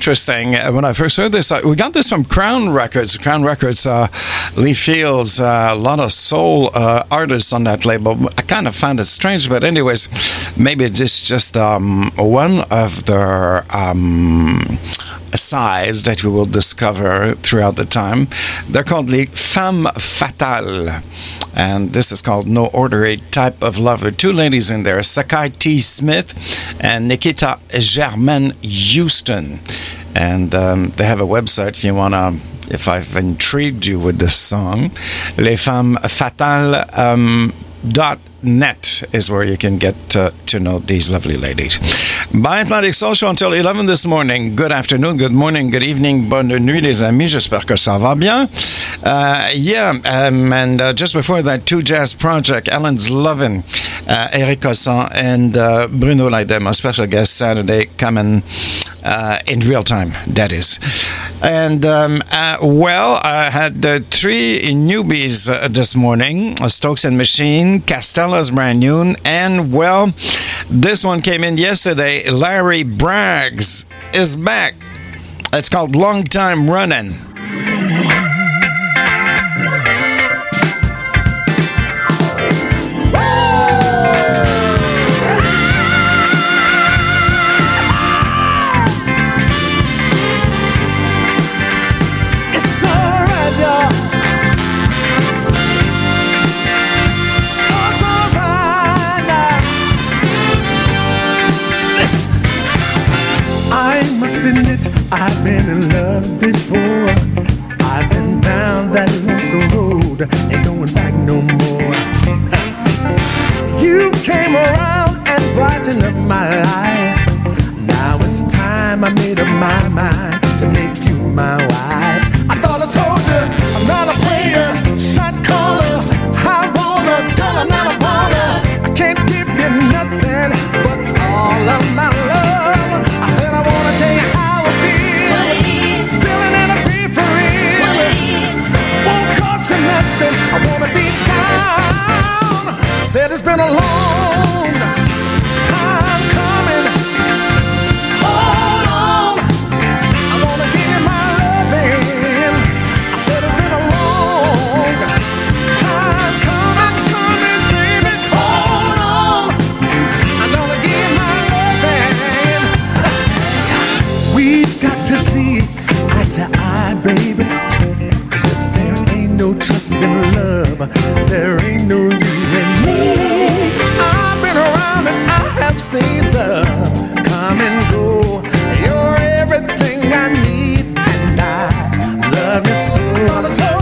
interesting. Uh, When I first heard this, we got this from Crown Records. Crown Records, uh, Lee Fields, uh, a lot of soul uh, artists on that label. I kind of found it strange, but anyways, maybe it's just um, one of their um, sides that we will discover throughout the time. They're called Les Femmes Fatales. And this is called No Ordinary Type of Love. There are two ladies in there, Sakai T. Smith and Nikita Germaine Houston. And um, they have a website if you want to, if I've intrigued you with this song, Les Femmes Fatales. Um, dot net is where you can get uh, to know these lovely ladies. Bi Atlantic Soul Show until 11 this morning. Good afternoon, good morning, good evening, bonne nuit, les amis. J'espère que ça va bien. Uh, yeah, um, and uh, just before that, two jazz project, Alan's Lovin', uh, Eric Cosson, and uh, Bruno Leidem, a special guest Saturday, coming uh, in real time, that is. And um, uh, well, I had uh, three newbies uh, this morning Stokes and Machine, Castella's brand new, and well, this one came in yesterday. Larry Braggs is back. It's called Long Time Running. Brightened up my life. Now it's time I made up my mind to make you my wife. In love, there ain't no you and me. I've been around and I have seen love come and go. You're everything I need, and I love you so.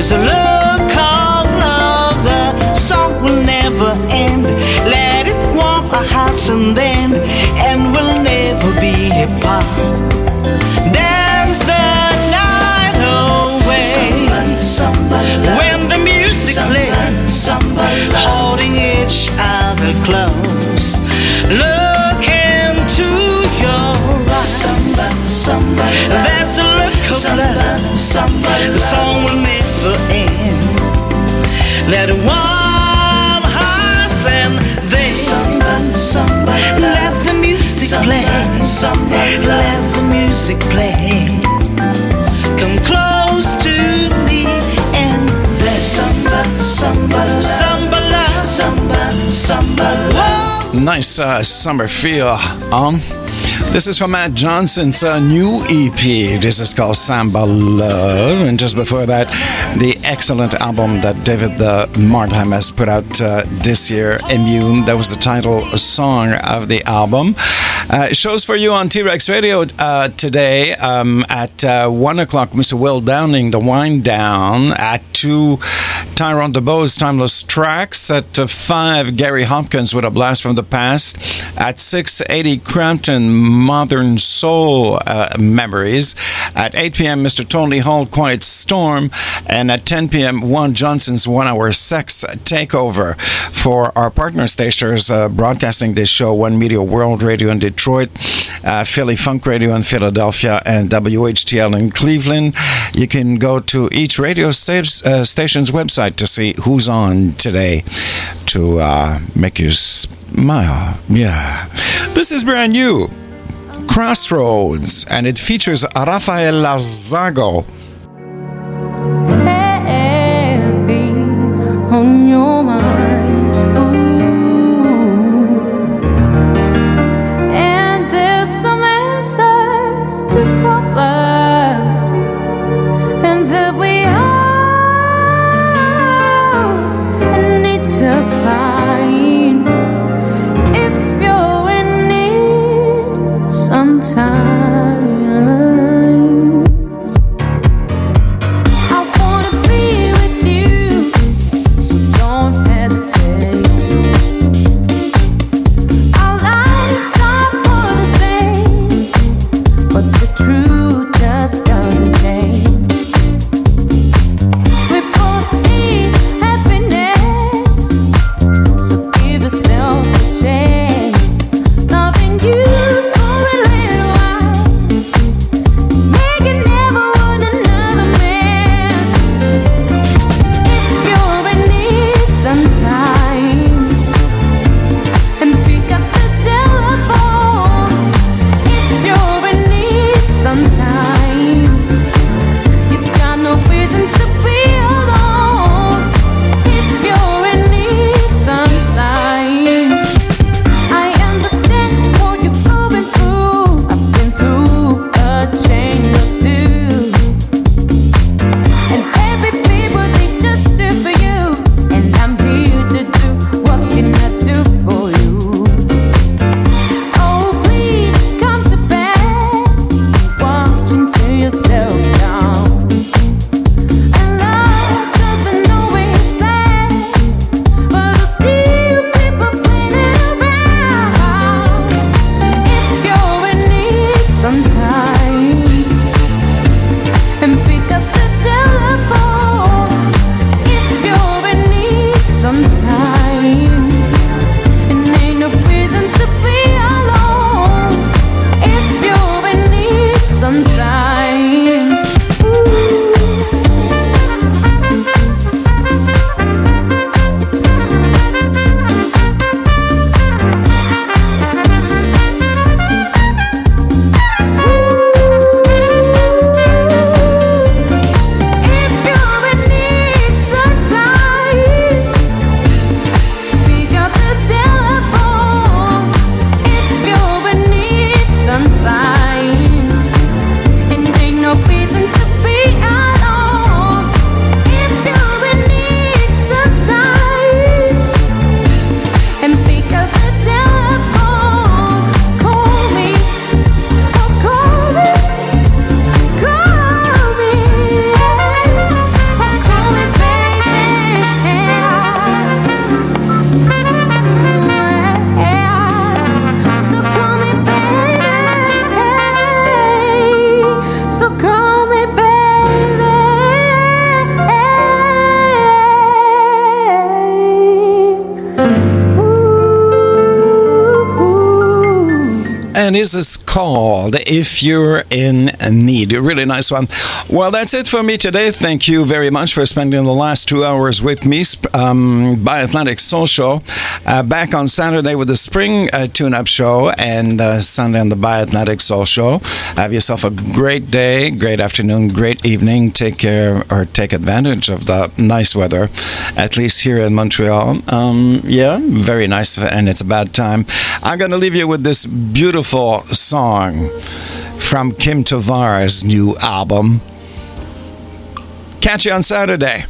There's a look of love, the song will never end. Let it warm our hearts and then, and we'll never be apart. Dance the night away. Somebody, somebody, when the music plays, somebody, holding each other close. Look into your eyes. Somebody, somebody, There's a look of love. The song will never end. Let warm hearts and then let the music play. Let the music play. Come close to me and then samba, samba, samba, love, samba, samba, love. Nice uh, summer feel, um. This is from Matt Johnson's uh, new EP. This is called Samba Love. And just before that, the excellent album that David uh, Martheim has put out uh, this year, Immune. That was the title song of the album. Uh, shows for you on T Rex Radio uh, today um, at uh, 1 o'clock, Mr. Will Downing, The Wind Down. At 2, Tyrone DeBoe's Timeless Tracks. At 5, Gary Hopkins with a blast from the past. At 6, 80 Crampton Modern Soul uh, Memories. At 8 p.m., Mr. Tony Hall Quiet Storm. And at 10 p.m., Juan Johnson's One Hour Sex Takeover. For our partner stations uh, broadcasting this show, One Media World Radio in Detroit, uh, Philly Funk Radio in Philadelphia, and WHTL in Cleveland. You can go to each radio sta- uh, station's website to see who's on today to uh, make you smile. Yeah. This is brand new. Crossroads, and it features Rafael Lazago. heavy this is called If You're in Need. A really nice one. Well, that's it for me today. Thank you very much for spending the last two hours with me um, Bi Atlantic Soul Show. Uh, back on Saturday with the Spring uh, Tune Up Show and uh, Sunday on the Bi Atlantic Soul Show. Have yourself a great day, great afternoon, great evening. Take care or take advantage of the nice weather, at least here in Montreal. Um, yeah, very nice, and it's a bad time. I'm going to leave you with this beautiful song from Kim Tovar's new album. Catch you on Saturday.